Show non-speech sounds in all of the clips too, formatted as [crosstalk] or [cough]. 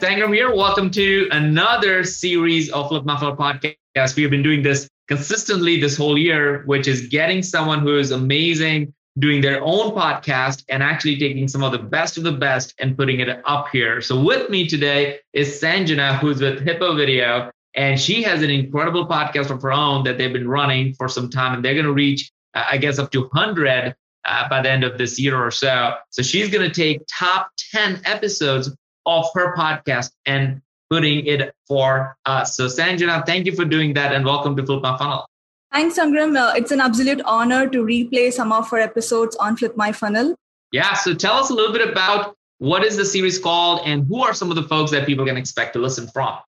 Sangram here. Welcome to another series of My Funnel podcast. We have been doing this consistently this whole year, which is getting someone who is amazing, doing their own podcast, and actually taking some of the best of the best and putting it up here. So with me today is Sanjana, who's with Hippo Video, and she has an incredible podcast of her own that they've been running for some time, and they're going to reach, uh, I guess, up to 100 uh, by the end of this year or so. So she's going to take top 10 episodes of her podcast and putting it for us. So, Sanjana, thank you for doing that and welcome to Flip My Funnel. Thanks, Sangram. Uh, it's an absolute honor to replay some of her episodes on Flip My Funnel. Yeah, so tell us a little bit about what is the series called and who are some of the folks that people can expect to listen from?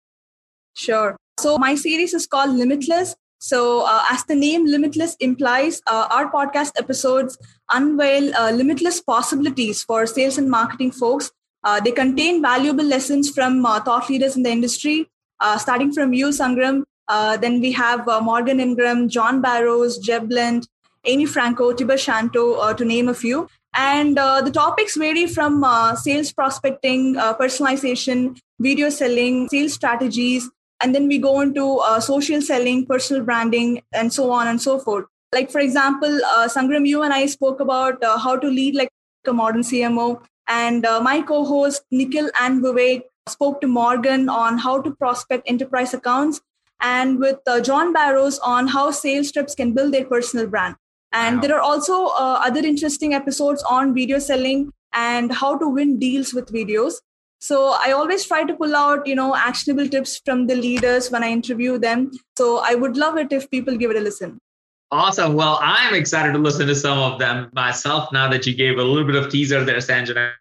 Sure. So, my series is called Limitless. So, uh, as the name Limitless implies, uh, our podcast episodes unveil uh, limitless possibilities for sales and marketing folks uh, they contain valuable lessons from uh, thought leaders in the industry, uh, starting from you, Sangram. Uh, then we have uh, Morgan Ingram, John Barrows, Jeb Blount, Amy Franco, Tibor Shanto, uh, to name a few. And the topics vary from sales prospecting, personalization, video selling, sales strategies, and then we go into social selling, personal branding, and so on and so forth. Like, for example, Sangram, you and I spoke about how to lead like a modern CMO and uh, my co host, Nikhil and Vivek, spoke to Morgan on how to prospect enterprise accounts and with uh, John Barrows on how sales trips can build their personal brand. And wow. there are also uh, other interesting episodes on video selling and how to win deals with videos. So I always try to pull out, you know, actionable tips from the leaders when I interview them. So I would love it if people give it a listen. Awesome. Well, I'm excited to listen to some of them myself now that you gave a little bit of teaser there, Sanjana.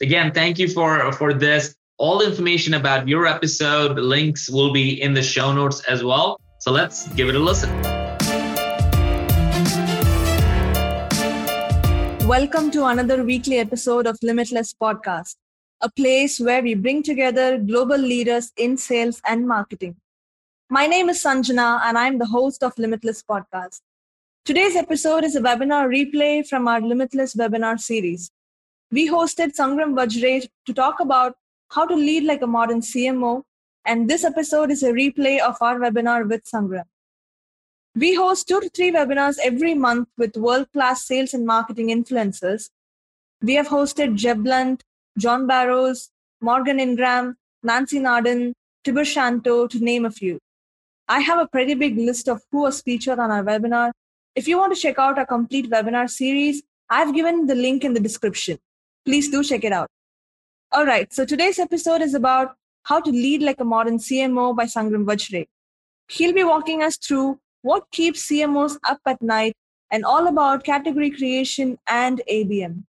Again, thank you for for this. All the information about your episode, links will be in the show notes as well. So let's give it a listen. Welcome to another weekly episode of Limitless Podcast, a place where we bring together global leaders in sales and marketing. My name is Sanjana, and I'm the host of Limitless Podcast. Today's episode is a webinar replay from our Limitless webinar series. We hosted Sangram Vajre to talk about how to lead like a modern CMO, and this episode is a replay of our webinar with Sangram. We host two to three webinars every month with world class sales and marketing influencers. We have hosted Jeb Blount, John Barrows, Morgan Ingram, Nancy Nardin, Tibor Shanto, to name a few. I have a pretty big list of who was featured on our webinar, if you want to check out our complete webinar series, I've given the link in the description. Please do check it out. All right, so today's episode is about how to lead like a modern CMO by Sangram Vajre. He'll be walking us through what keeps CMOs up at night and all about category creation and ABM.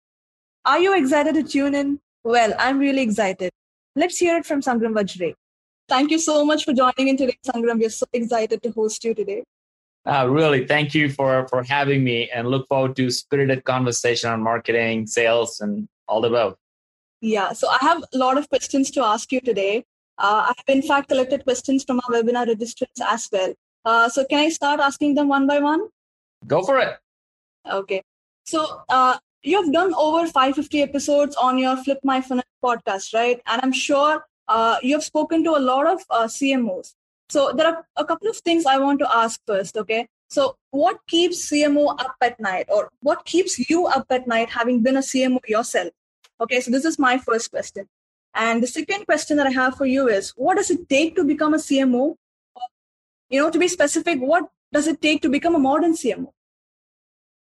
Are you excited to tune in? Well, I'm really excited. Let's hear it from Sangram Vajre. Thank you so much for joining in today, Sangram. We're so excited to host you today. Uh, really, thank you for for having me, and look forward to spirited conversation on marketing, sales, and all the above. Yeah, so I have a lot of questions to ask you today. Uh, I have in fact collected questions from our webinar registrants as well. Uh, so can I start asking them one by one? Go for it. Okay. So uh, you have done over 550 episodes on your Flip My Funnel podcast, right? And I'm sure uh, you have spoken to a lot of uh, CMOs. So there are a couple of things I want to ask first. Okay. So what keeps CMO up at night or what keeps you up at night having been a CMO yourself? Okay. So this is my first question. And the second question that I have for you is what does it take to become a CMO? You know, to be specific, what does it take to become a modern CMO?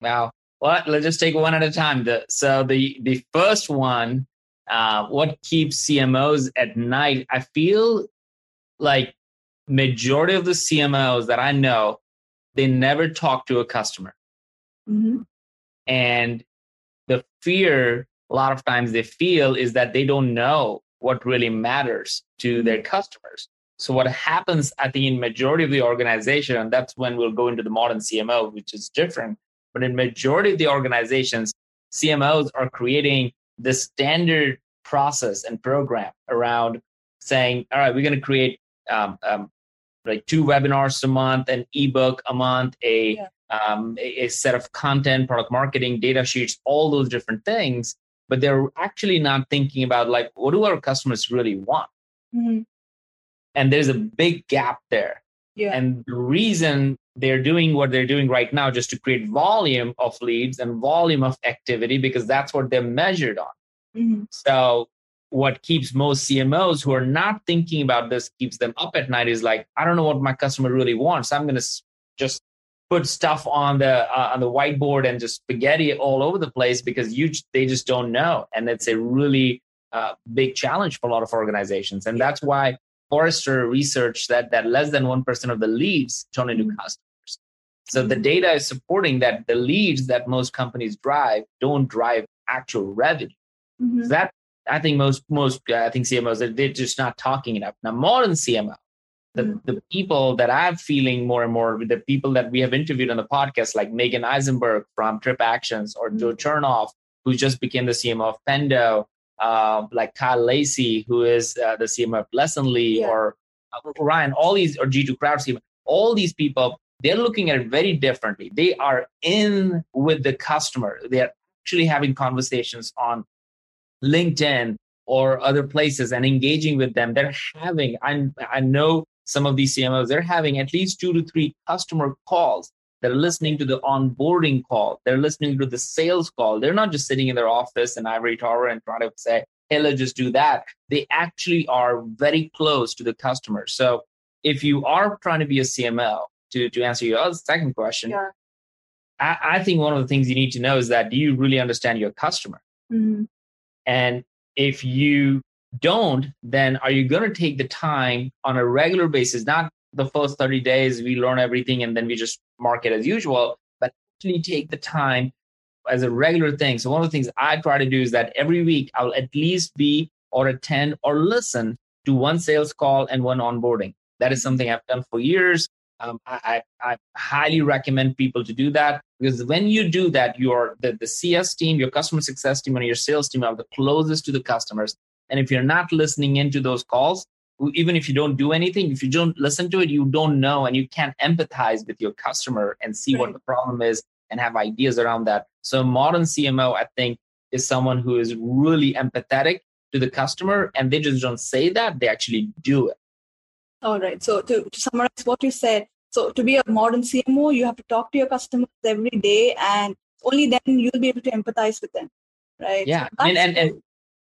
Wow. Well, let's just take one at a time. The, so the the first one, uh, what keeps CMOs at night? I feel like majority of the CMOs that I know, they never talk to a customer. Mm-hmm. And the fear a lot of times they feel is that they don't know what really matters to their customers. So what happens, I think, in majority of the organization, and that's when we'll go into the modern CMO, which is different. But in majority of the organizations, CMOs are creating the standard process and program around saying, all right, we're going to create um, um, like two webinars a month, an ebook a month, a, yeah. um, a, set of content, product marketing, data sheets, all those different things. But they're actually not thinking about like, what do our customers really want? Mm-hmm. And there's a big gap there. Yeah. And the reason they're doing what they're doing right now just to create volume of leads and volume of activity because that's what they're measured on. Mm-hmm. So what keeps most CMOs who are not thinking about this keeps them up at night is like, I don't know what my customer really wants. I'm going to just put stuff on the uh, on the whiteboard and just spaghetti all over the place because you they just don't know, and it's a really uh, big challenge for a lot of organizations, and that's why Forrester research that that less than one percent of the leads turn into mm-hmm. customers. So the mm-hmm. data is supporting that the leads that most companies drive don't drive actual revenue. Mm-hmm. That I think most most uh, I think CMOs they're just not talking enough. Now modern CMO, the mm-hmm. the people that I'm feeling more and more the people that we have interviewed on the podcast, like Meagen Eisenberg from TripActions or mm-hmm. Joe Chernov, who just became the CMO of Pendo, uh, like Kyle Lacy, who is uh, the CMO of Lessonly, yeah. or uh, Ryan, all these or G2 Crowd CMO, all these people, they're looking at it very differently. They are in with the customer. They're actually having conversations on LinkedIn or other places and engaging with them, they're having, I, I know some of these CMOs, they're having at least two to three customer calls. They're listening to the onboarding call. They're listening to the sales call. They're not just sitting in their office in ivory tower and trying to say, hey, let's just do that. They actually are very close to the customer. So if you are trying to be a CMO, to, to answer your second question, yeah. I, I, think one of the things you need to know is that do you really understand your customer? Mm-hmm. And if you don't, then are you going to take the time on a regular basis, not the first 30 days, we learn everything and then we just market as usual, but actually take the time as a regular thing. So one of the things I try to do is that every week I'll at least be or attend or listen to one sales call and one onboarding. That is something I've done for years. Um, I, I, highly recommend people to do that because when you do that, your the, the CS team, your customer success team, and your sales team are the closest to the customers. And if you're not listening into those calls, even if you don't do anything, if you don't listen to it, you don't know and you can't empathize with your customer and see right. what the problem is and have ideas around that. So modern CMO, I think, is someone who is really empathetic to the customer and they just don't say that, they actually do it. All right. So to, to summarize what you said, so to be a modern CMO, you have to talk to your customers every day, and only then you'll be able to empathize with them, right? Yeah, so and, and, and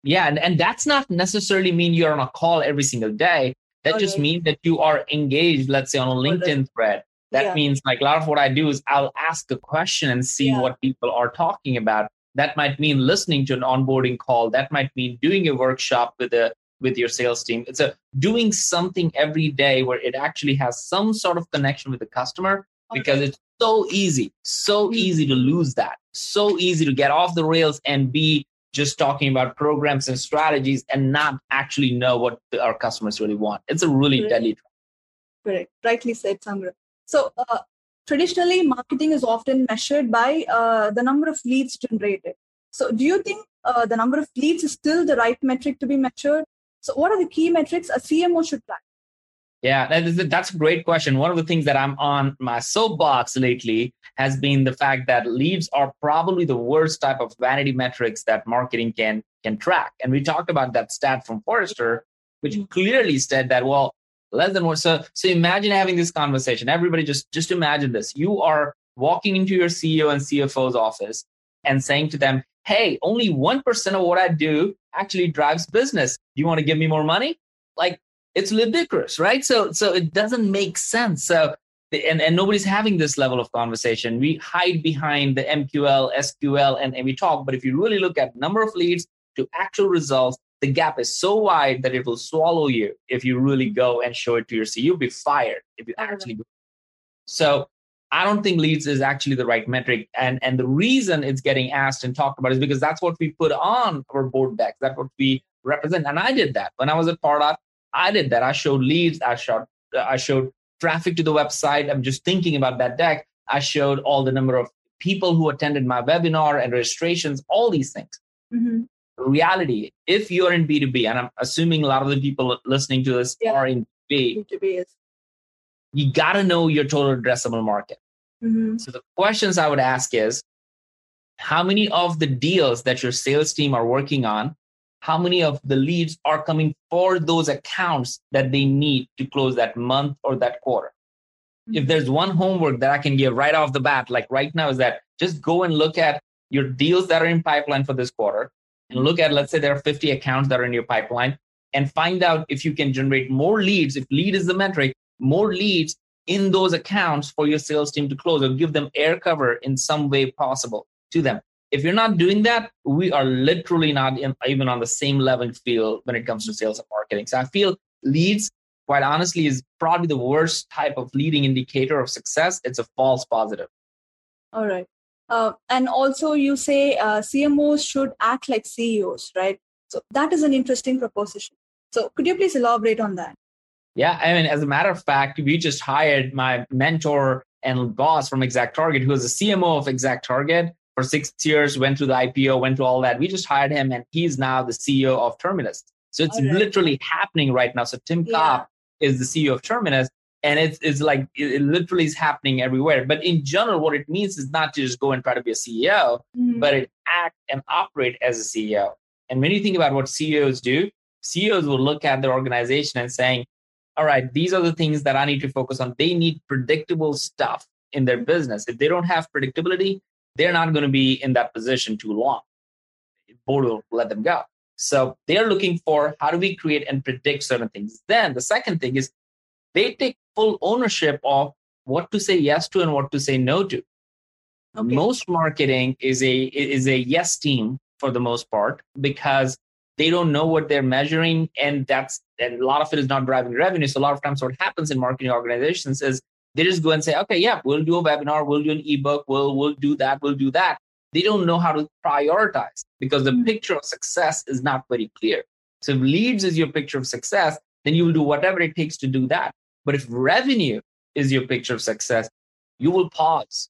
yeah, and, and that's not necessarily mean you're on a call every single day. That oh, just means that you are engaged, let's say on a oh, LinkedIn thread. That yeah. means like a lot of what I do is I'll ask a question and see yeah. what people are talking about. That might mean listening to an onboarding call. That might mean doing a workshop with a with your sales team. It's a doing something every day where it actually has some sort of connection with the customer because it's so easy, so mm-hmm. easy to lose that, so easy to get off the rails and be just talking about programs and strategies and not actually know what our customers really want. It's a really Correct. deadly trap. Correct. Rightly said, Sangram. So, uh, traditionally, marketing is often measured by uh, the number of leads generated. So, do you think uh, the number of leads is still the right metric to be measured, so, what are the key metrics a CMO should track? Yeah, that's a great question. One of the things that I'm on my soapbox lately has been the fact that leads are probably the worst type of vanity metrics that marketing can can track. And we talked about that stat from Forrester, which mm-hmm. clearly said that well, less than one. So so imagine having this conversation. Everybody just just imagine this. You are walking into your CEO and CFO's office and saying to them, hey, only 1% of what I do actually drives business. Do you want to give me more money? Like it's ludicrous, right? So so it doesn't make sense. So and, and nobody's having this level of conversation. We hide behind the MQL, SQL, and, and we talk. But if you really look at number of leads to actual results, the gap is so wide that it will swallow you if you really mm-hmm. go and show it to your CEO. You'll be fired if you actually go. So I don't think leads is actually the right metric. And, and the reason it's getting asked and talked about is because that's what we put on our board decks. That's what we represent. And I did that when I was at Pardot. I did that. I showed leads. I showed I showed traffic to the website. I'm just thinking about that deck. I showed all the number of people who attended my webinar and registrations, all these things. Mm-hmm. Reality, if you're in B2B, and I'm assuming a lot of the people listening to this yeah. are in B2B, B2B is. you got to know your total addressable market. Mm-hmm. So the questions I would ask is how many of the deals that your sales team are working on, how many of the leads are coming for those accounts that they need to close that month or that quarter? Mm-hmm. If there's one homework that I can give right off the bat, like right now, is that just go and look at your deals that are in pipeline for this quarter and look at, let's say there are 50 accounts that are in your pipeline and find out if you can generate more leads. If lead is the metric, more leads in those accounts for your sales team to close or give them air cover in some way possible to them. If you're not doing that, we are literally not in, even on the same level field when it comes to sales and marketing. So I feel leads, quite honestly, is probably the worst type of leading indicator of success. It's a false positive. All right. Uh, and also, you say uh, CMOs should act like CEOs, right? So that is an interesting proposition. So could you please elaborate on that? Yeah, I mean, as a matter of fact, we just hired my mentor and boss from Exact Target, who was the CMO of Exact Target for six years, went through the IPO, went through all that. We just hired him, and he's now the CEO of Terminus. So it's right. literally happening right now. So Tim yeah. Kopp is the CEO of Terminus, and it's, it's like it literally is happening everywhere. But in general, what it means is not to just go and try to be a CEO, mm-hmm. but it act and operate as a CEO. And when you think about what CEOs do, CEOs will look at their organization and saying, all right, these are the things that I need to focus on. They need predictable stuff in their mm-hmm. business. If they don't have predictability, they're not going to be in that position too long. Board will let them go. So they're looking for how do we create and predict certain things. Then the second thing is they take full ownership of what to say yes to and what to say no to. Okay. Most marketing is a is a yes team for the most part because they don't know what they're measuring and that's and a lot of it is not driving revenue. So a lot of times what happens in marketing organizations is they just go and say okay yeah we'll do a webinar we'll do an ebook we'll we'll do that we'll do that. They don't know how to prioritize because the mm-hmm. picture of success is not very clear. So if leads is your picture of success then you will do whatever it takes to do that. But if revenue is your picture of success you will pause.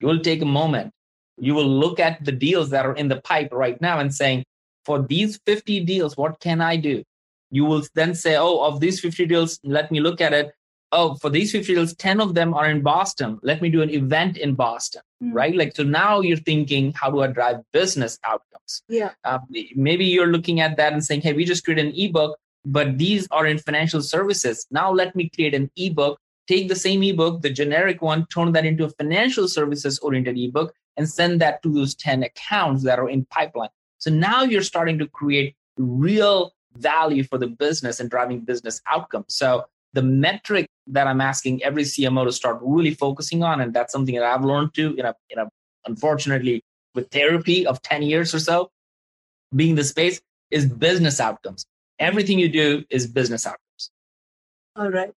You will take a moment. You will look at the deals that are in the pipe right now and saying for these 50 deals, what can I do? You will then say, oh, of these 50 deals, let me look at it. Oh, for these 50 deals, 10 of them are in Boston. Let me do an event in Boston, mm-hmm. right? Like, so now you're thinking, how do I drive business outcomes? Yeah. Uh, maybe you're looking at that and saying, hey, we just created an ebook, but these are in financial services. Now let me create an ebook, take the same ebook, the generic one, turn that into a financial services oriented ebook, and send that to those 10 accounts that are in pipeline. So now you're starting to create real value for the business and driving business outcomes. So the metric that I'm asking every CMO to start really focusing on, and that's something that I've learned to, you know, unfortunately with therapy of 10 years or so, being the space is business outcomes. Everything you do is business outcomes. All right.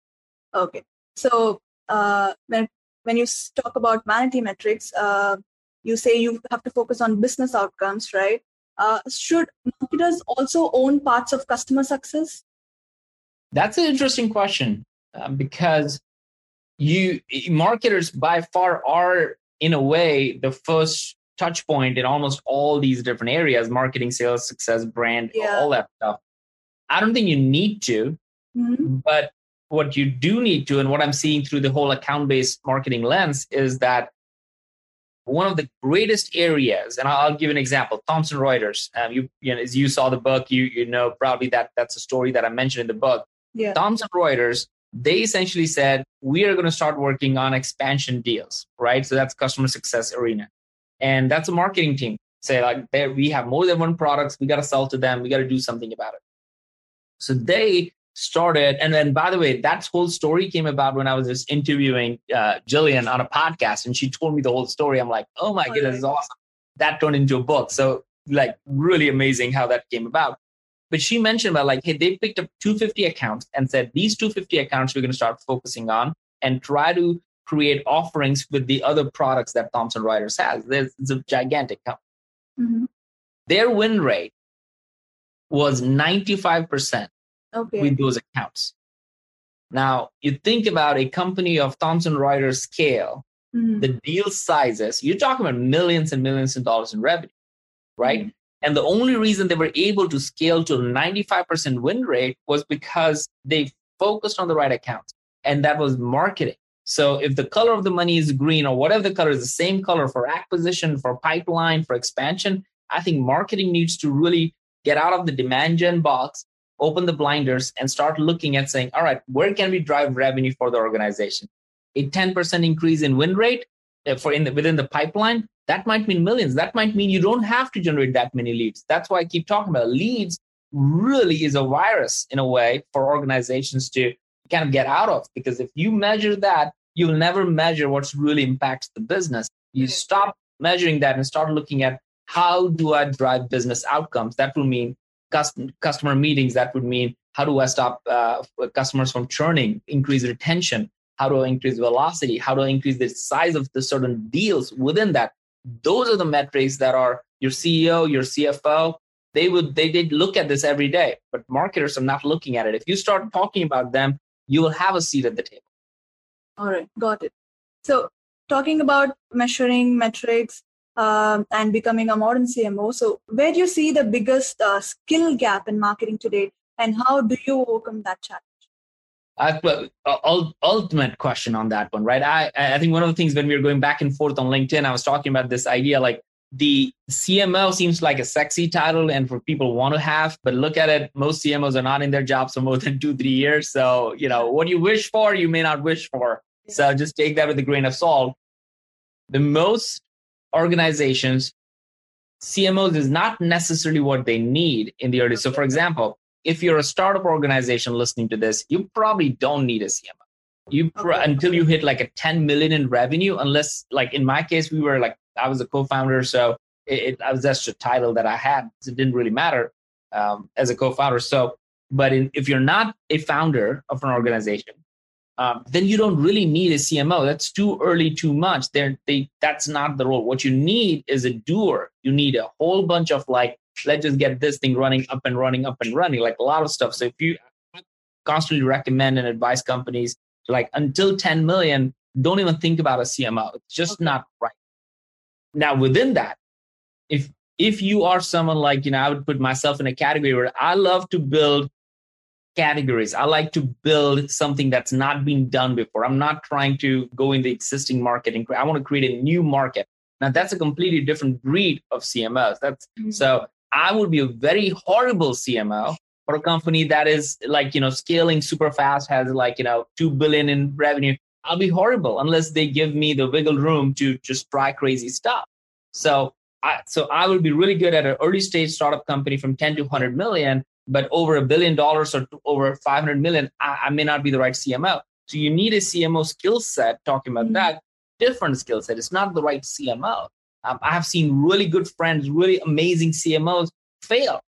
Okay. So uh, when when you talk about vanity metrics, uh, you say you have to focus on business outcomes, right? Uh, should marketers also own parts of customer success? That's an interesting question uh, because you marketers by far are in a way the first touch point in almost all these different areas marketing sales success brand yeah. all that stuff i don't think you need to mm-hmm. but what you do need to and what i'm seeing through the whole account based marketing lens is that one of the greatest areas, and I'll give an example. Thomson Reuters. Um, you, you know, as you saw the book, you you know probably that that's a story that I mentioned in the book. Yeah. Thomson Reuters. They essentially said we are going to start working on expansion deals, right? So that's customer success arena, and that's a marketing team. Say like we have more than one products, we got to sell to them, we got to do something about it. So they started. And then, by the way, that whole story came about when I was just interviewing uh, Jillian on a podcast, and she told me the whole story. I'm like, oh my oh, goodness, is awesome. That turned into a book. So, like, really amazing how that came about. But she mentioned about like, hey, they picked up 250 accounts and said these 250 accounts we're going to start focusing on and try to create offerings with the other products that Thomson Reuters has. There's, it's a gigantic company. Mm-hmm. Their win rate was 95% okay. with those accounts. Now, you think about a company of Thomson Reuters scale, mm-hmm. the deal sizes, you're talking about millions and millions of dollars in revenue, right? Mm-hmm. And the only reason they were able to scale to 95% win rate was because they focused on the right accounts. And that was marketing. So if the color of the money is green or whatever the color is the same color for acquisition, for pipeline, for expansion, I think marketing needs to really get out of the demand gen box, open the blinders, and start looking at saying, all right, where can we drive revenue for the organization? A 10% increase in win rate uh, for in the, within the pipeline, that might mean millions. That might mean you don't have to generate that many leads. That's why I keep talking about leads really is a virus in a way for organizations to kind of get out of because if you measure that, you'll never measure what's really impacts the business. You stop measuring that and start looking at how do I drive business outcomes? That will mean customer meetings. That would mean how do I stop uh, customers from churning, increase retention? How do I increase velocity? How do I increase the size of the certain deals within that? Those are the metrics that are your CEO, your CFO. They would they did look at this every day, but marketers are not looking at it. If you start talking about them, you will have a seat at the table. All right, got it. So talking about measuring metrics, um, and becoming a modern CMO. So, where do you see the biggest uh, skill gap in marketing today, and how do you overcome that challenge? Uh, uh, ultimate question on that one, right? I, I think one of the things when we were going back and forth on LinkedIn, I was talking about this idea like the CMO seems like a sexy title and for people want to have, but look at it, most CMOs are not in their jobs for more than two, three years. So, you know, what you wish for, you may not wish for. So just take that with a grain of salt. The most organizations, CMOs is not necessarily what they need in the early. So, for example, if you're a startup organization listening to this, you probably don't need a CMO. You okay. until you hit like a 10 million in revenue, unless like in my case, we were like I was a co-founder, so it, it I was just a title that I had. It didn't really matter um, as a co-founder. So, but in, if you're not a founder of an organization, um, then you don't really need a CMO. That's too early, too much. They're, they that's not the role. What you need is a doer. You need a whole bunch of like, let's just get this thing running up and running up and running, like a lot of stuff. So if you constantly recommend and advise companies like until 10 million, don't even think about a CMO. It's just okay. not right. Now within that, if if you are someone like, you know, I would put myself in a category where I love to build categories. I like to build something that's not been done before. I'm not trying to go in the existing market and I want to create a new market. Now that's a completely different breed of CMOs. That's mm-hmm. so I would be a very horrible CMO for a company that is like, you know, scaling super fast, has like, you know, 2 billion in revenue. I'll be horrible unless they give me the wiggle room to just try crazy stuff. So I, so I would be really good at an early stage startup company from 10 to 100 million but over a billion dollars or over 500 million, I, I, may not be the right CMO. So you need a CMO skill set. Talking about mm-hmm. that, different skill set. It's not the right CMO. Um, I have seen really good friends, really amazing CMOs fail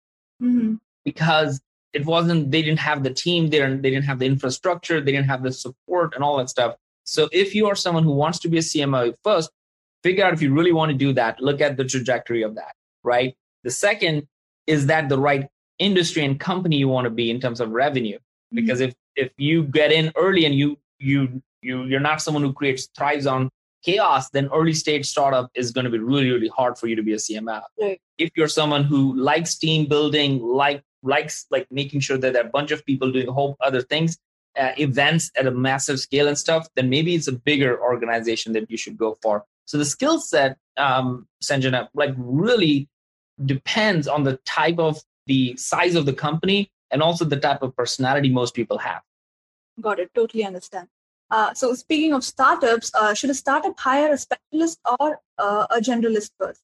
mm-hmm. because it wasn't. They didn't have the team. They didn't. They didn't have the infrastructure. They didn't have the support and all that stuff. So if you are someone who wants to be a CMO, first figure out if you really want to do that. Look at the trajectory of that. Right. The second is that the right industry and company you want to be in terms of revenue mm-hmm. because if if you get in early and you you you you're not someone who creates thrives on chaos then early stage startup is going to be really really hard for you to be a cmo right. if you're someone who likes team building like likes like making sure that there are a bunch of people doing a whole other things uh, events at a massive scale and stuff then maybe it's a bigger organization that you should go for so the skill set um sanjana like really depends on the type of the size of the company and also the type of personality most people have. Got it. Totally understand. Uh, so speaking of startups, uh, should a startup hire a specialist or uh, a generalist first?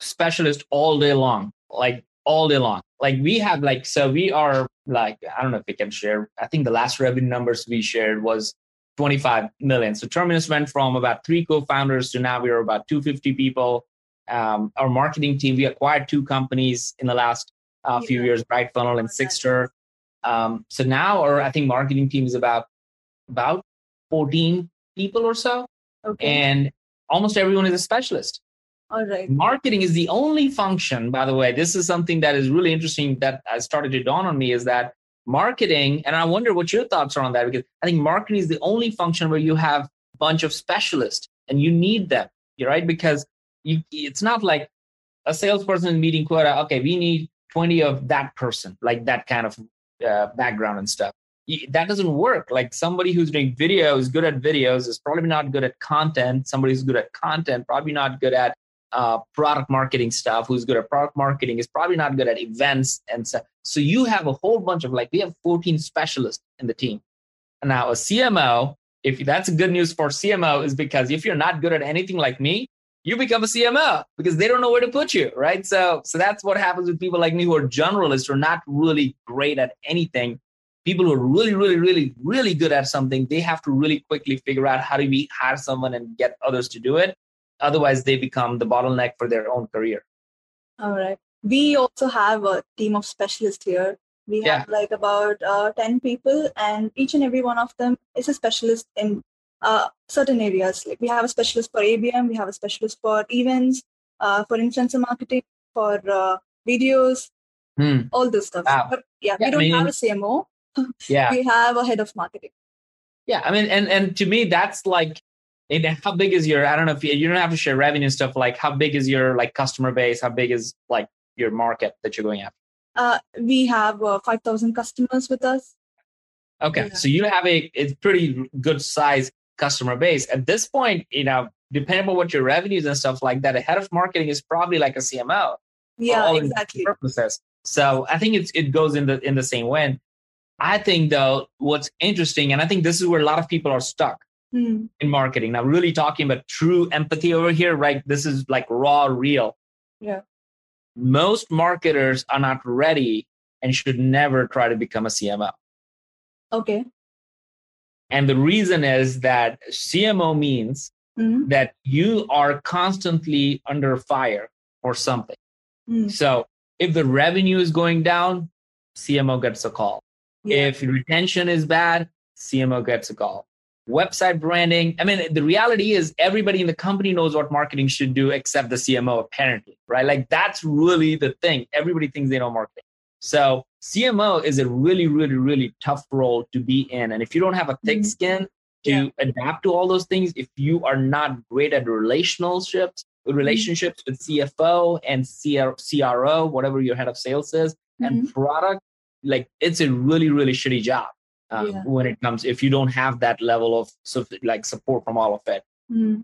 Specialist all day long, like all day long. Like we have like so we are like I don't know if we can share. I think the last revenue numbers we shared was 25 million. So Terminus went from about three co-founders to now we're about 250 people. Um, our marketing team we acquired two companies in the last a few years, Bright Funnel and Sigstr. Um, so now our I think marketing team is about about 14 people or so. Okay. And almost everyone is a specialist. All right. Marketing is the only function, by the way. This is something that is really interesting that I started to dawn on me is that marketing, and I wonder what your thoughts are on that because I think marketing is the only function where you have a bunch of specialists and you need them, right? Because you, it's not like a salesperson meeting quota. Okay, we need 20 of that person, like that kind of uh, background and stuff. That doesn't work. Like somebody who's doing videos, good at videos, is probably not good at content. Somebody who's good at content, probably not good at uh, product marketing stuff, who's good at product marketing, is probably not good at events and stuff. So you have a whole bunch of like we have 14 specialists in the team. Now a CMO, if that's good news for CMO, is because if you're not good at anything like me, you become a CMO because they don't know where to put you, right? So, so that's what happens with people like me who are generalists, are not really great at anything. People who are really, really, really, really good at something, they have to really quickly figure out how do we hire someone and get others to do it. Otherwise, they become the bottleneck for their own career. All right. We also have a team of specialists here. We yeah. have like about uh, 10 people, and each and every one of them is a specialist in uh, certain areas. Like we have a specialist for ABM, we have a specialist for events, uh, for influencer marketing, for uh, videos, hmm. all this stuff. Wow. But yeah, yeah we don't I mean, have a CMO. [laughs] Yeah, we have a head of marketing. Yeah, I mean, and and to me, that's like, and how big is your? I don't know if you, you don't have to share revenue stuff. Like, how big is your like customer base? How big is like your market that you're going after? Uh, we have uh, five thousand customers with us. Okay, yeah. so you have a it's pretty good size customer base. At this point, you know, depending on what your revenues and stuff like that, a head of marketing is probably like a CMO. Yeah, exactly. Purposes. So I think it's it goes in the in the same way. I think though, what's interesting, and I think this is where a lot of people are stuck mm. in marketing. Now, really talking about true empathy over here, right? This is like raw, real. Yeah. Most marketers are not ready and should never try to become a CMO. Okay. And the reason is that CMO means mm-hmm. that you are constantly under fire for something. Mm. So if the revenue is going down, CMO gets a call. Yeah. If retention is bad, CMO gets a call. Website branding. I mean, the reality is everybody in the company knows what marketing should do except the CMO, apparently, right? Like that's really the thing. Everybody thinks they know marketing. So CMO is a really, really, really tough role to be in. And if you don't have a thick mm-hmm. skin to yeah. adapt to all those things, if you are not great at relationships, mm-hmm. relationships with CFO and CR, CRO, whatever your head of sales is, mm-hmm. and product, like it's a really, really shitty job. Um, yeah. when it comes if you don't have that level of like support from all of it mm-hmm.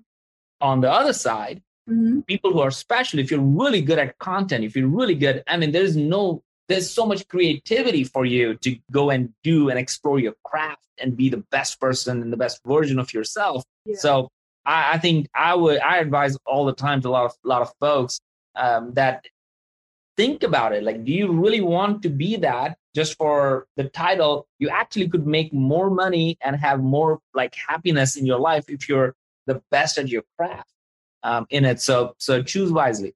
on the other side mm-hmm. people who are special if you're really good at content if you're really good i mean there's no there's so much creativity for you to go and do and explore your craft and be the best person and the best version of yourself. Yeah. So I, I, think I would I advise all the time to a lot of a lot of folks um, that think about it. Like, do you really want to be that just for the title? You actually could make more money and have more like happiness in your life if you're the best at your craft um, in it. So so choose wisely.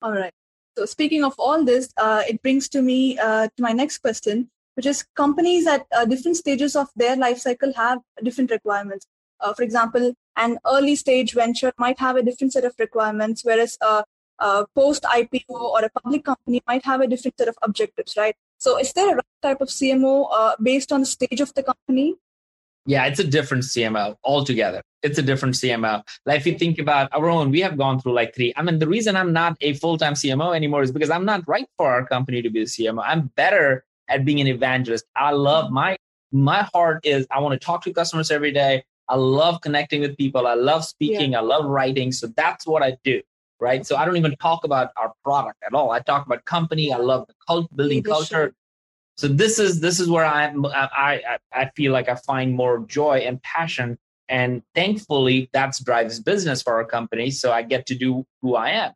All right. So speaking of all this, uh, it brings to me uh, to my next question, which is companies at uh, different stages of their life cycle have different requirements. Uh, for example, an early stage venture might have a different set of requirements, whereas a, a post IPO or a public company might have a different set of objectives, right? So is there a right type of CMO uh, based on the stage of the company? Yeah, it's a different CMO altogether. It's a different CMO. Like if you think about uh, our own, we have gone through like three. I mean, the reason I'm not a full-time CMO anymore is because I'm not right for our company to be a CMO. I'm better at being an evangelist. I love my my heart is I want to talk to customers every day. I love connecting with people. I love speaking. Yeah. I love writing. So that's what I do. Right. So I don't even talk about our product at all. I talk about company. I love the cult building culture so this is this is where I'm, I, I I feel like I find more joy and passion, and thankfully that's drives business for our company. So I get to do who I am.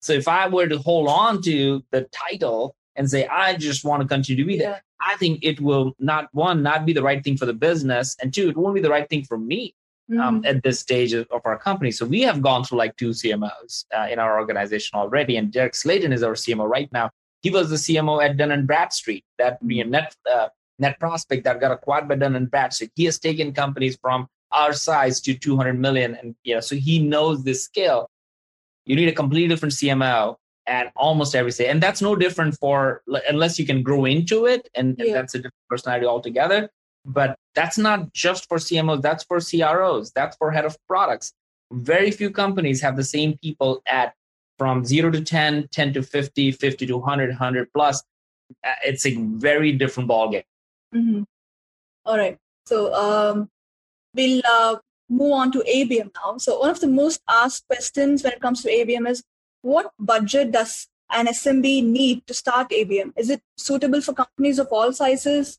So if I were to hold on to the title and say I just want to continue to be there, I think it will not one not be the right thing for the business, and two it won't be the right thing for me. Um, mm-hmm. Um, at this stage of, of, our company. So we have gone through like two CMOs uh, in our organization already, and Derek Slayton is our CMO right now. He was the CMO at Dun and Bradstreet, that you know, net uh, NetProspex that got acquired by Dun and Bradstreet. He has taken companies from our size to 200 million, and yeah, so he knows this scale. you need a completely different CMO at almost every stage. And that's no different for unless you can grow into it, and, yeah. and that's a different personality altogether. But that's not just for CMOs, that's for CROs, that's for head of products. Very few companies have the same people at from zero to 10, 10 to 50, 50 to 100, 100 plus. Uh, it's a very different ballgame. Mm-hmm. All right. So um, we'll uh, move on to ABM now. So one of the most asked questions when it comes to ABM is what budget does an SMB need to start ABM? Is it suitable for companies of all sizes?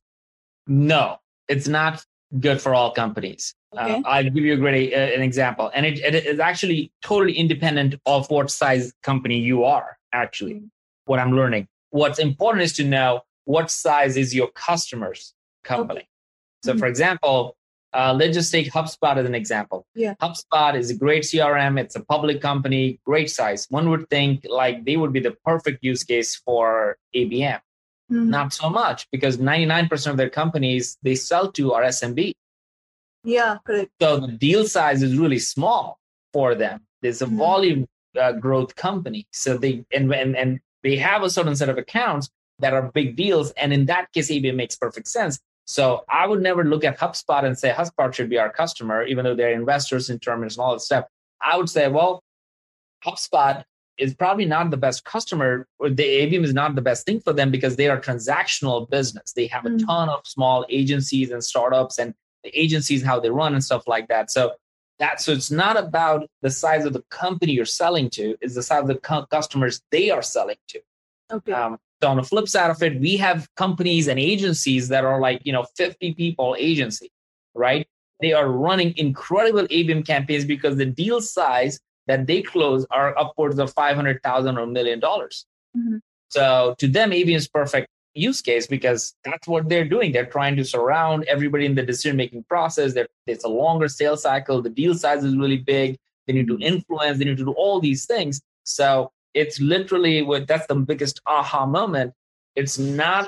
No, it's not good for all companies. Uh, okay. Uh, I'll give you a great uh, an example, and it, it is actually totally independent of what size company you are. Actually, mm-hmm. what I'm learning, what's important is to know what size is your customer's company. Okay. So, mm-hmm. for example, uh, let's just take HubSpot as an example. Yeah. HubSpot is a great CRM. It's a public company, great size. One would think like they would be the perfect use case for ABM. Mm-hmm. Not so much because 99% of their companies they sell to are SMB. Yeah, correct. So the deal size is really small for them. There's a mm-hmm. volume uh, growth company. So they and, and and they have a certain set of accounts that are big deals. And in that case, ABM makes perfect sense so I would never look at HubSpot and say HubSpot should be our customer, even though they're investors in terms and all that stuff. I would say, well, HubSpot is probably not the best customer, or the ABM is not the best thing for them because they are transactional business. They have a mm. ton of small agencies and startups and the agencies, how they run and stuff like that. So that so it's not about the size of the company you're selling to, it's the size of the customers they are selling to. Okay. Um, so on the flip side of it, we have companies and agencies that are like, you know, 50 people agency, right? They are running incredible ABM campaigns because the deal size that they close are upwards of 500,000 or a million dollars. Mm-hmm. So to them, ABM is perfect use case because that's what they're doing. They're trying to surround everybody in the decision making process. It's a longer sales cycle. The deal size is really big. They need to mm-hmm. influence. They need to do all these things. So it's literally what that's the biggest aha moment. It's not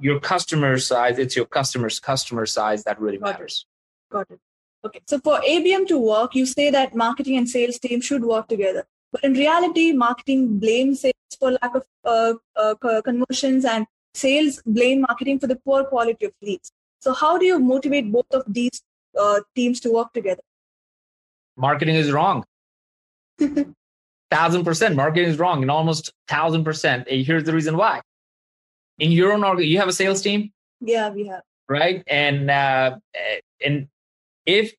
your customer size, it's your customer's customer size that really matters. Got it. Okay. So for ABM to work, you say that marketing and sales team should work together. But in reality, marketing blames sales for lack of uh, uh, conversions and sales blame marketing for the poor quality of leads. So how do you motivate both of these uh, teams to work together? Marketing is wrong. [laughs] thousand percent marketing is wrong and almost thousand percent here's the reason why in your own org you have a sales team yeah we have right and uh and if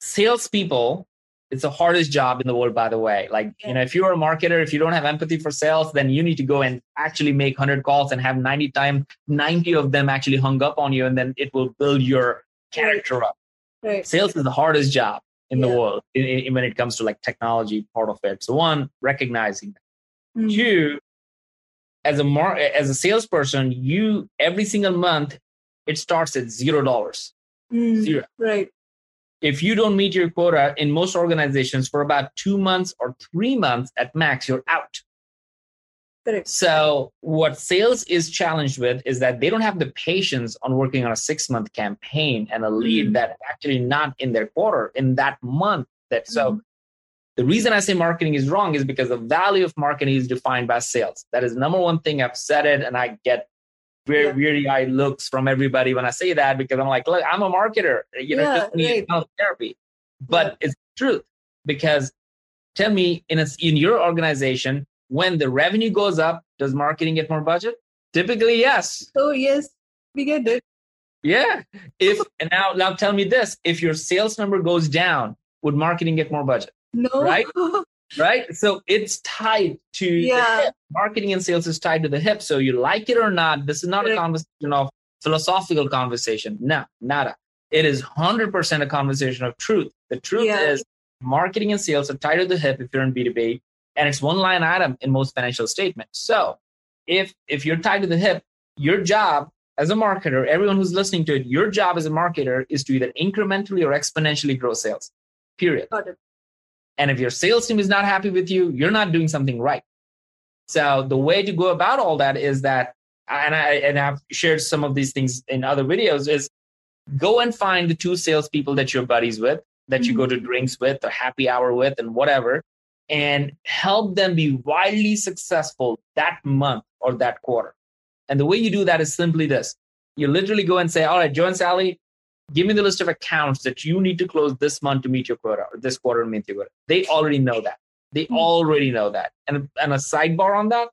salespeople it's the hardest job in the world by the way like yeah. you know if you're a marketer if you don't have empathy for sales then you need to go and actually make 100 calls and have 90 times 90 of them actually hung up on you and then it will build your character up right. sales is the hardest job in yeah. the world in, in, when it comes to like technology part of it. So one, recognizing that. Mm. Two, as a mar- as a salesperson, you every single month it starts at zero dollars. Mm. Zero. Right. If you don't meet your quota in most organizations for about two months or three months at max, you're out. Correct. So what sales is challenged with is that they don't have the patience on working on a six month campaign and a lead mm-hmm. that actually not in their quarter in that month. That so mm-hmm. the reason I say marketing is wrong is because the value of marketing is defined by sales. That is number one thing I've said it, and I get very yeah. weird eye looks from everybody when I say that because I'm like, look, I'm a marketer. You know, yeah, just need right. therapy. But yeah. it's truth because tell me in a, in your organization when the revenue goes up, does marketing get more budget? Typically, yes. Oh, yes, we get it. Yeah. If [laughs] and now now tell me this: if your sales number goes down, would marketing get more budget? No. Right. [laughs] right. So it's tied to yeah. Marketing and sales is tied to the hip. So you like it or not, this is not a conversation of philosophical conversation. No, nada. It is 100% a conversation of truth. The truth yeah. is marketing and sales are tied to the hip if you're in B2B and it's one line item in most financial statements. So if if you're tied to the hip, your job as a marketer, everyone who's listening to it, your job as a marketer is to either incrementally or exponentially grow sales. Period. And if your sales team is not happy with you, you're not doing something right. So the way to go about all that is that, and I and I've shared some of these things in other videos, is go and find the two salespeople that you're buddies with, that mm-hmm. you go to drinks with or happy hour with and whatever, and help them be wildly successful that month or that quarter. And the way you do that is simply this you literally go and say, All right, Joe and Sally, give me the list of accounts that you need to close this month to meet your quota or this quarter to meet your quota. They already know that. They mm-hmm. already know that. And, and a sidebar on that,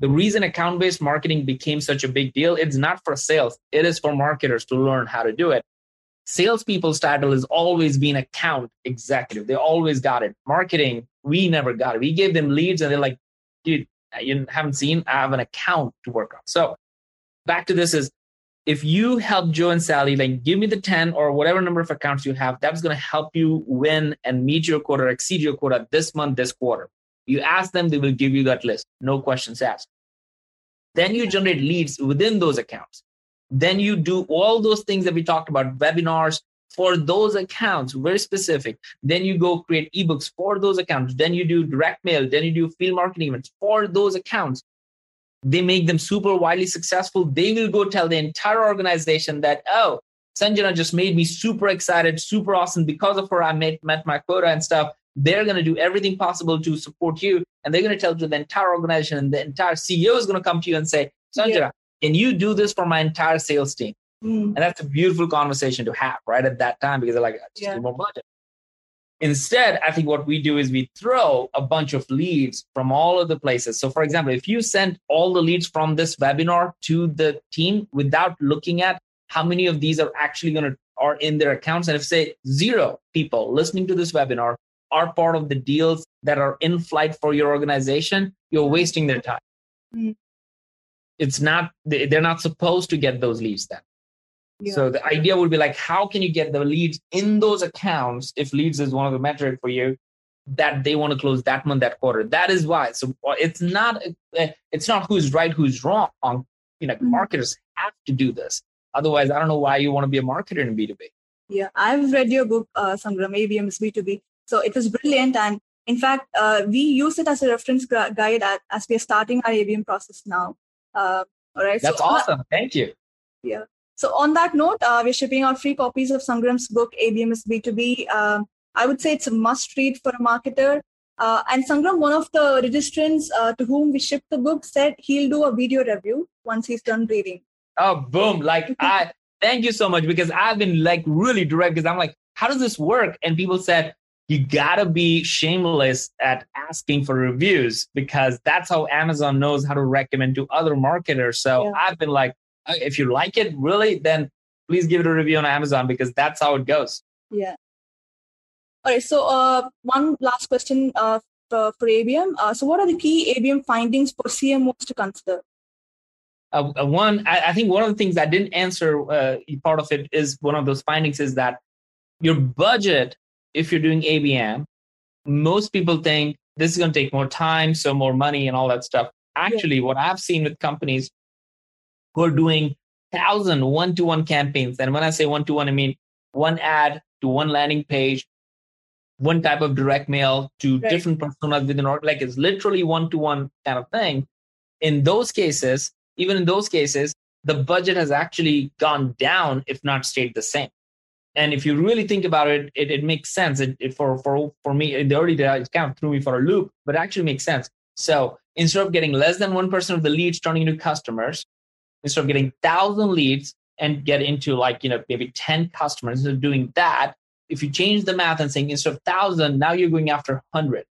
the reason account based marketing became such a big deal, it's not for sales, it is for marketers to learn how to do it. Salespeople's title has always been account executive. They always got it. Marketing, we never got it. We gave them leads and they're like, dude, you haven't seen, I have an account to work on. So back to this is if you help Joe and Sally, like give me the 10 or whatever number of accounts you have, that's going to help you win and meet your quota, exceed your quota this month, this quarter. You ask them, they will give you that list. No questions asked. Then you generate leads within those accounts. Then you do all those things that we talked about, webinars for those accounts, very specific. Then you go create ebooks for those accounts. Then you do direct mail. Then you do field marketing events for those accounts they make them super widely successful, they will go tell the entire organization that, oh, Sanjana just made me super excited, super awesome. Because of her, I met, met my quota and stuff. They're going to do everything possible to support you. And they're going to tell to the entire organization, and the entire CEO is going to come to you and say, Sanjana, yeah. can you do this for my entire sales team? Mm. And that's a beautiful conversation to have right at that time because they're like, just yeah. more budget. Instead, I think what we do is we throw a bunch of leads from all of the places. So, for example, if you send all the leads from this webinar to the team without looking at how many of these are actually going to are in their accounts, and if say zero people listening to this webinar are part of the deals that are in flight for your organization, you're wasting their time. Mm-hmm. It's not they're not supposed to get those leads then. So the idea would be like, how can you get the leads in those accounts if leads is one of the metric for you that they want to close that month, that quarter? That is why. So uh, it's not uh, it's not who's right, who's wrong. You know, mm-hmm. marketers have to do this. Otherwise, I don't know why you want to be a marketer in B two B. Yeah, I've read your book, uh, Sangram, ABM is B two B. So it was brilliant, and in fact, uh, we use it as a reference guide as we are starting our ABM process now. Uh, all right. That's so, awesome. Thank you. Yeah. So on that note, uh, we're shipping out free copies of Sangram's book, ABM is B2B. Uh, I would say it's a must read for a marketer. Uh, and Sangram, one of the registrants uh, to whom we shipped the book, said he'll do a video review once he's done reading. Oh, boom. Like, [laughs] I thank you so much because I've been like really direct because I'm like, how does this work? And people said, you gotta be shameless at asking for reviews because that's how Amazon knows how to recommend to other marketers. So yeah. I've been like, if you like it really, then please give it a review on Amazon because that's how it goes. Yeah. All right. So uh, one last question uh, for, for ABM. Uh, so what are the key ABM findings for CMOs to consider? Uh, uh, one, I, I, think one of the things I didn't answer uh, part of it is one of those findings is that your budget, if you're doing ABM, most people think this is going to take more time, so more money and all that stuff. Actually, yeah. what I've seen with companies who are doing thousand one-to-one campaigns. And when I say one-to-one, I mean one ad to one landing page, one type of direct mail to right. different personas within or like it's literally one-to-one kind of thing. In those cases, even in those cases, the budget has actually gone down, if not stayed the same. And if you really think about it, it, it makes sense. It, it, for, for, for me, in the early days, it kind of threw me for a loop, but it actually makes sense. So instead of getting less than 1% of the leads turning into customers, instead of getting thousand leads and get into like you know maybe 10 customers instead of doing that if you change the math and saying instead of thousand now you're going after 100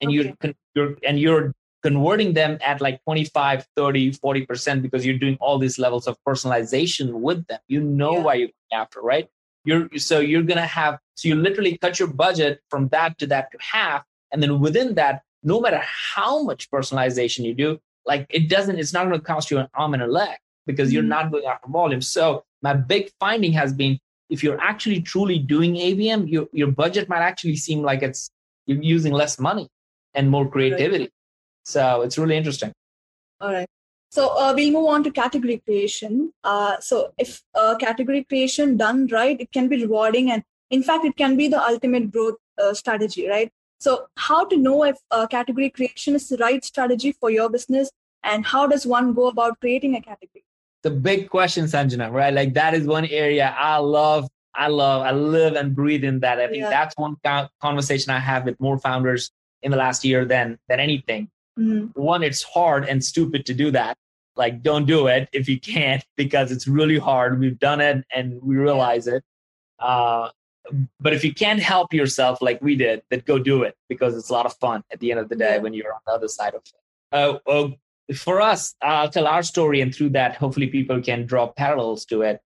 and okay. you're, you're and you're converting them at like 25 30 40% because you're doing all these levels of personalization with them you know yeah. why you're going after right you're so you're gonna have so you literally cut your budget from that to that to half and then within that no matter how much personalization you do like it doesn't it's not going to cost you an arm and a leg because mm-hmm. you're not going after volume. So my big finding has been if you're actually truly doing ABM, your, your budget might actually seem like it's you're using less money and more creativity. Right. so it's really interesting. All right. So uh, we'll move on to category creation. Uh, so if uh, category creation done right it can be rewarding and in fact it can be the ultimate growth uh, strategy right so, how to know if a category creation is the right strategy for your business, and how does one go about creating a category? The big question, Sanjana, right? Like that is one area I love. I love. I live and breathe in that. I think yeah. that's one conversation I have with more founders in the last year than than anything. Mm-hmm. One, it's hard and stupid to do that. Like, don't do it if you can't because it's really hard. We've done it and we realize it. Uh, but if you can't help yourself like we did, then go do it because it's a lot of fun at the end of the day when you're on the other side of it. Uh, uh, for us, I'll tell our story, and through that, hopefully, people can draw parallels to it.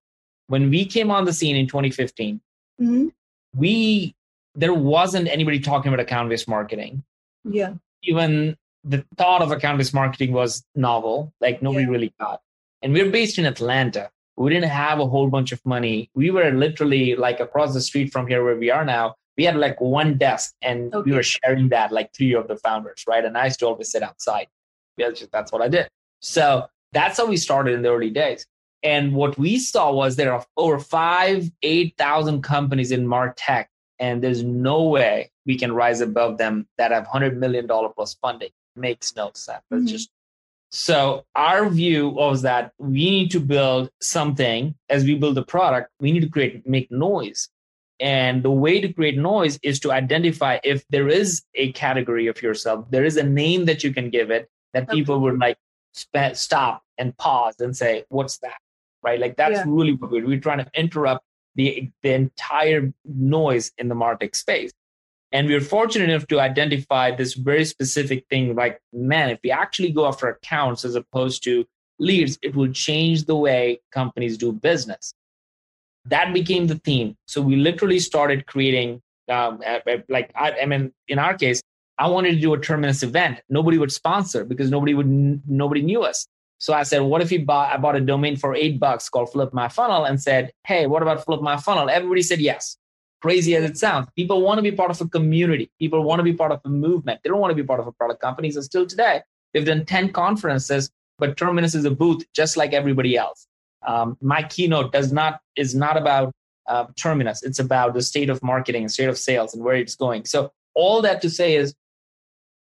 When we came on the scene in 2015, mm-hmm. we there wasn't anybody talking about account-based marketing. Yeah. Even the thought of account-based marketing was novel, like nobody yeah. really got. And we're based in Atlanta. We didn't have a whole bunch of money. We were literally like across the street from here where we are now. We had like one desk and okay. we were sharing that like three of the founders, right? And I used to always sit outside. Because that's what I did. So that's how we started in the early days. And what we saw was there are over five, 8,000 companies in MarTech, and there's no way we can rise above them that have $100 million plus funding. Makes no sense. Mm-hmm. just so our view was that we need to build something as we build the product, we need to create make noise. And the way to create noise is to identify if there is a category of yourself, there is a name that you can give it that okay. people would like sp- stop and pause and say, What's that? Right? Like that's yeah. really what we're, we're trying to interrupt the, the entire noise in the MarTech space. And we are fortunate enough to identify this very specific thing like, man, if we actually go after accounts as opposed to leads, it will change the way companies do business. That became the theme. So we literally started creating, um, like, I, I mean, in our case, I wanted to do a Terminus event. Nobody would sponsor because nobody would, nobody knew us. So I said, what if we bought, I bought a domain for eight bucks called Flip My Funnel and said, hey, what about Flip My Funnel? Everybody said yes crazy as it sounds. People want to be part of a community. People want to be part of a movement. They don't want to be part of a product company. So still today, they've done 10 conferences, but Terminus is a booth just like everybody else. Um, my keynote does not is not about uh, Terminus. It's about the state of marketing state of sales and where it's going. So all that to say is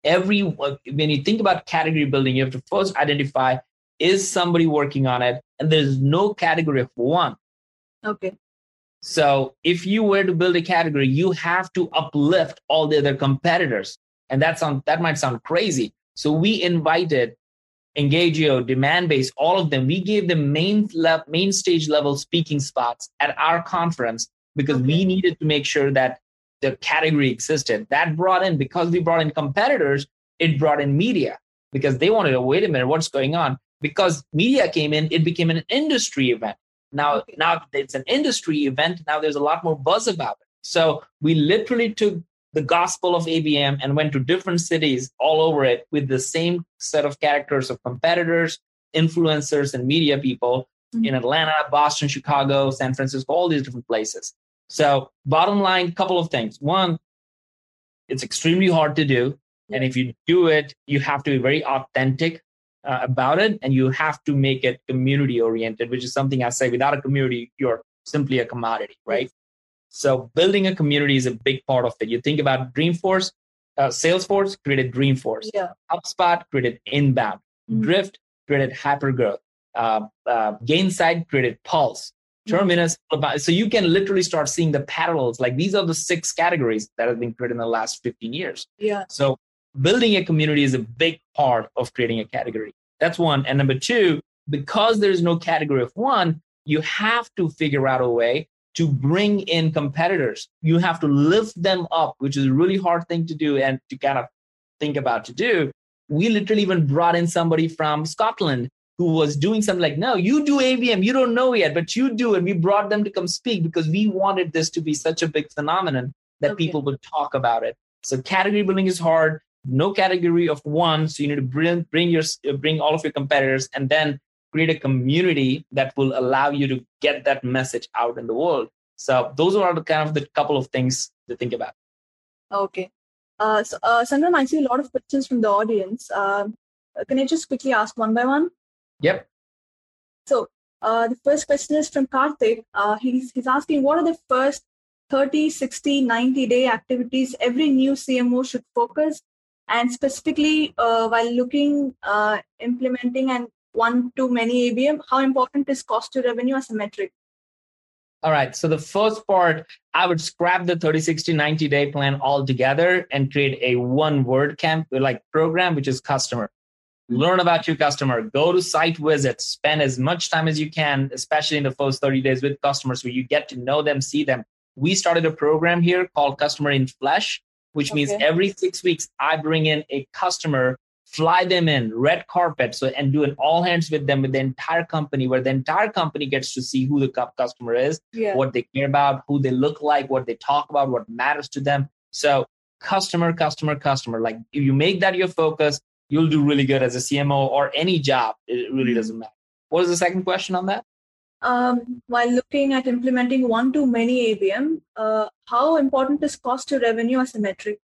every when you think about category building, you have to first identify is somebody working on it, and there's no category of one. Okay. So if you were to build a category, you have to uplift all the other competitors. And that sound that might sound crazy. So we invited Engagio, Demandbase, all of them. We gave them main le- main stage level speaking spots at our conference because okay. we needed to make sure that the category existed. That brought in because we brought in competitors, it brought in media because they wanted to wait a minute, what's going on? Because media came in, it became an industry event. Now, now it's an industry event. Now there's a lot more buzz about it. So we literally took the gospel of ABM and went to different cities all over it with the same set of characters of competitors, influencers, and media people mm-hmm. in Atlanta, Boston, Chicago, San Francisco, all these different places. So, bottom line, couple of things. One, it's extremely hard to do. And if you do it, you have to be very authentic uh, about it and you have to make it community oriented which is something i say without a community you're simply a commodity right? So building a community is a big part of it. You think about dreamforce uh, salesforce created dreamforce. Yeah. hubspot created inbound. Mm-hmm. drift created hypergrowth. Uh, uh, Gainsight created pulse. Mm-hmm. terminus so you can literally start seeing the parallels. Like these are the six categories that have been created in the last 15 years. Yeah. So building a community is a big part of creating a category. That's one. And number two, because there's no category of one, you have to figure out a way to bring in competitors. You have to lift them up, which is a really hard thing to do and to kind of think about to do. We literally even brought in somebody from Scotland who was doing something like, no, you do ABM, you don't know yet, but you do. And we brought them to come speak because we wanted this to be such a big phenomenon that okay. people would talk about it. So category building is hard no category of one so you need to bring bring your bring all of your competitors and then create a community that will allow you to get that message out in the world so those are the kind of the couple of things to think about okay uh, so uh, Sangram, I see a lot of questions from the audience. Uh, can I just quickly ask one by one? Yep. So uh, the first question is from Karthik. Uh, he's, he's asking, what are the first 30, 60, 90 day activities every new CMO should focus and specifically uh, while looking uh, implementing and one to many abm how important is cost to revenue as a metric All right. So the first part, I would scrap the 30, 60, 90 day plan altogether and create a one word camp like program, which is customer. Learn about your customer, go to site visits, spend as much time as you can, especially in the first 30 days with customers where you get to know them, see them. We started a program here called Customer in Flesh, which okay. means every six weeks, I bring in a customer fly them in red carpet so and do an all hands with them with the entire company where the entire company gets to see who the customer is yeah. what they care about who they look like what they talk about what matters to them so customer customer customer like if you make that your focus you'll do really good as a cmo or any job it really mm-hmm. doesn't matter what was the second question on that um, while looking at implementing one to many abm uh, how important is cost to revenue as a metric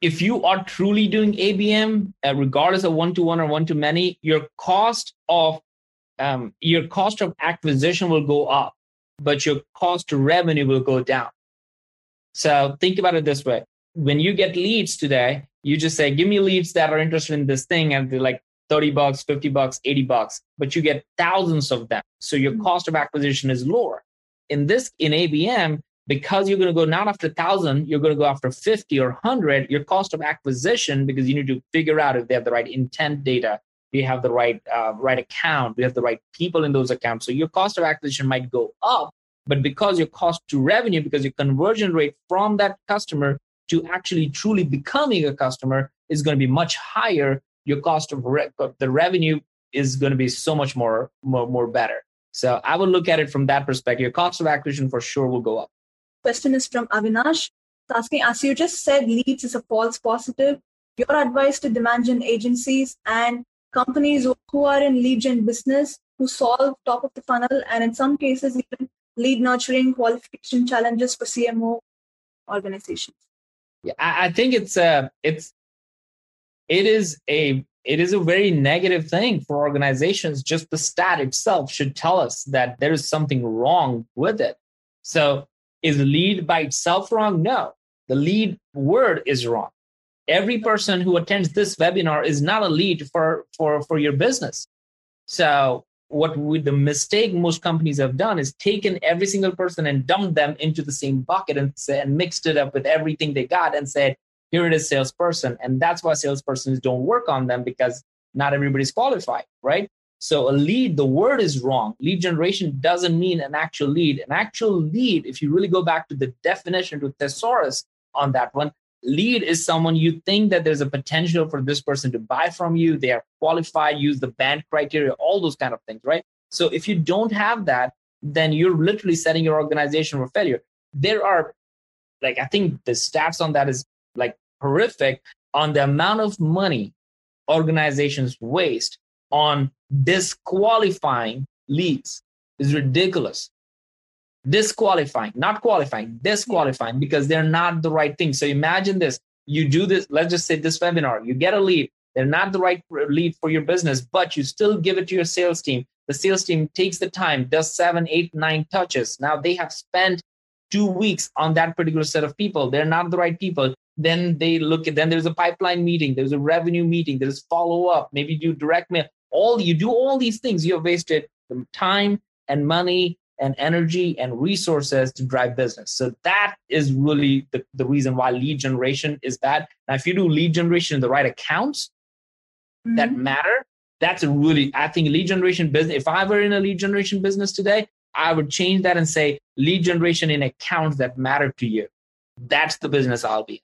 if you are truly doing ABM, uh, regardless of one to one or one to many, your cost of um, your cost of acquisition will go up, but your cost to revenue will go down. So think about it this way: when you get leads today, you just say, "Give me leads that are interested in this thing," and they're like thirty bucks, fifty bucks, eighty bucks, but you get thousands of them, so your mm-hmm. cost of acquisition is lower. In this, in ABM, because you're going to go not after 1000 you're going to go after 50 or 100 your cost of acquisition because you need to figure out if they have the right intent data do you have the right uh, right account do you have the right people in those accounts so your cost of acquisition might go up but because your cost to revenue because your conversion rate from that customer to actually truly becoming a customer is going to be much higher your cost of re- the revenue is going to be so much more, more more better so i would look at it from that perspective your cost of acquisition for sure will go up question is from Avinash. Asking, as you just said, leads is a false positive. Your advice to demand gen agencies and companies who are in lead gen business, who solve top of the funnel, and in some cases even lead nurturing qualification challenges for CMO organizations. Yeah, I think it's a it's it is a it is a very negative thing for organizations. Just the stat itself should tell us that there is something wrong with it. So is lead by itself wrong? No. The lead word is wrong. Every person who attends this webinar is not a lead for, for, for your business. So what we, the mistake most companies have done is taken every single person and dumped them into the same bucket and, and mixed it up with everything they got and said, here it is salesperson. And that's why salespersons don't work on them because not everybody's qualified, right? So a lead, the word is wrong. Lead generation doesn't mean an actual lead. An actual lead, if you really go back to the definition to thesaurus on that one, lead is someone you think that there's a potential for this person to buy from you. They are qualified, use the BANT criteria, all those kind of things, right? So if you don't have that, then you're literally setting your organization for failure. There are, like, I think the stats on that is like horrific on the amount of money organizations waste on disqualifying leads is ridiculous. Disqualifying, not qualifying, disqualifying because they're not the right thing. So imagine this you do this, let's just say this webinar, you get a lead, they're not the right lead for your business, but you still give it to your sales team. The sales team takes the time, does seven, eight, nine touches. Now they have spent two weeks on that particular set of people. They're not the right people. Then they look at, then there's a pipeline meeting, there's a revenue meeting, there's follow up, maybe do direct mail. All you do all these things you have wasted time and money and energy and resources to drive business. So that is really the, the reason why lead generation is bad. Now if you do lead generation in the right accounts mm-hmm. that matter that's a really i think lead generation business if i were in a lead generation business today i would change that and say lead generation in accounts that matter to you. That's the business i'll be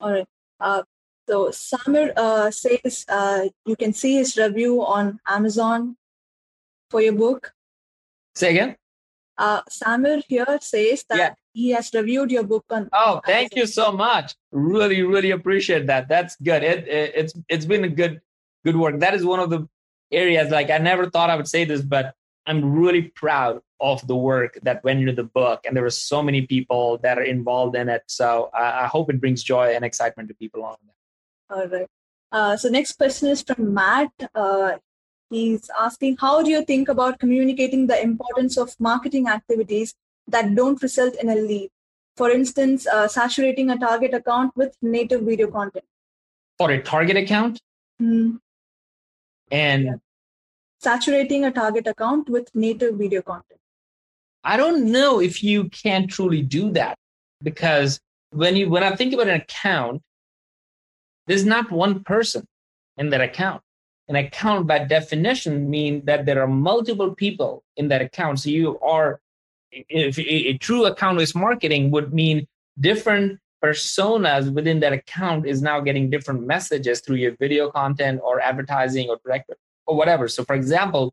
all right uh, so Samir uh, says uh, you can see his review on Amazon for your book. Say again. Uh, Samir here says that yeah. he has reviewed your book on. Oh, thank Amazon. you so much. Really, really appreciate that. That's good. It, it, it's it's been a good good work. That is one of the areas. Like I never thought I would say this, but I'm really proud of the work that went into the book, and there were so many people that are involved in it. So I, I hope it brings joy and excitement to people on that. All right. Uh, so next question is from Matt. Uh, he's asking, how do you think about communicating the importance of marketing activities that don't result in a lead? For instance, uh, saturating a target account with native video content. For a target account? Mm-hmm. And yeah. Saturating a target account with native video content. I don't know if you can truly do that because when you when I think about an account, there's not one person in that account. An account by definition means that there are multiple people in that account. So you are if a, true account-based marketing would mean different personas within that account is now getting different messages through your video content or advertising or direct or whatever. So for example,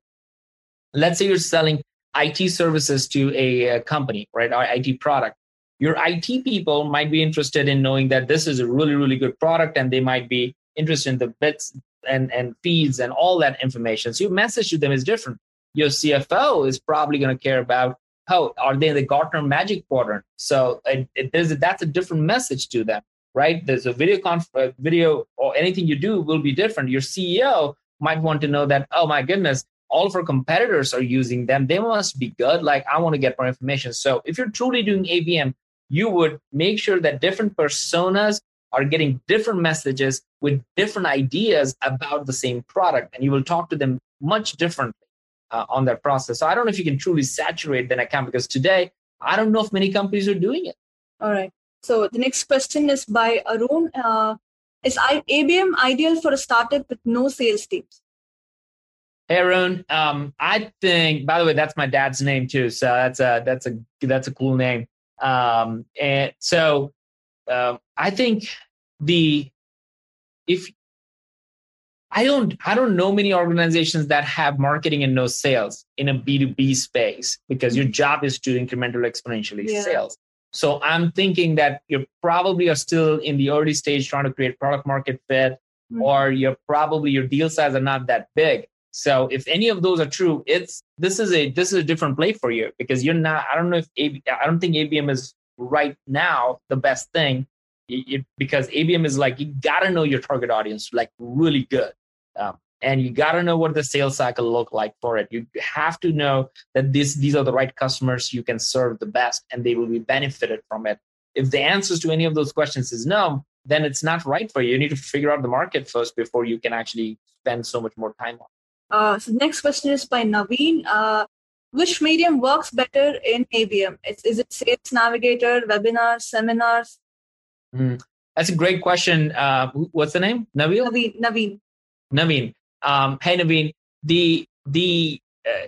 let's say you're selling IT services to a, a company, right? Or IT product. Your IT people might be interested in knowing that this is a really, really good product and they might be interested in the bits and, and feeds and all that information. So your message to them is different. Your CFO is probably going to care about how are they in the Gartner Magic Quadrant? So it, it, a, that's a different message to them, right? There's a video conf- uh, video or anything you do will be different. Your CEO might want to know that oh my goodness, all of our competitors are using them. They must be good. Like I want to get more information. So if you're truly doing ABM, you would make sure that different personas are getting different messages with different ideas about the same product, and you will talk to them much differently uh, on that process. So I don't know if you can truly saturate that account because today I don't know if many companies are doing it. All right. So the next question is by Arun. Uh, is ABM ideal for a startup with no sales teams? Hey Arun, um, I think. By the way, that's my dad's name too. So that's a that's a that's a cool name. Um, and so um, I think the if I don't I don't know many organizations that have marketing and no sales in a B2B space because your job is to incremental exponentially yeah. sales. So I'm thinking that you probably are still in the early stage trying to create product market fit, mm-hmm. or you're probably your deal size are not that big. So if any of those are true, it's this is a this is a different play for you because you're not. I don't know if AB, I don't think ABM is right now the best thing it, because ABM is like you got to know your target audience like really good, um, and you got to know what the sales cycle look like for it. You have to know that this these are the right customers you can serve the best, and they will be benefited from it. If the answers to any of those questions is no, then it's not right for you. You need to figure out the market first before you can actually spend so much more time on. Uh, so next question is by Naveen. Uh, which medium works better in ABM? Is, is it Sales Navigator, webinars, seminars? Mm, that's a great question. Uh, what's the name? Naveen. Naveen. Naveen. Naveen. Um, hey, Naveen. The the uh,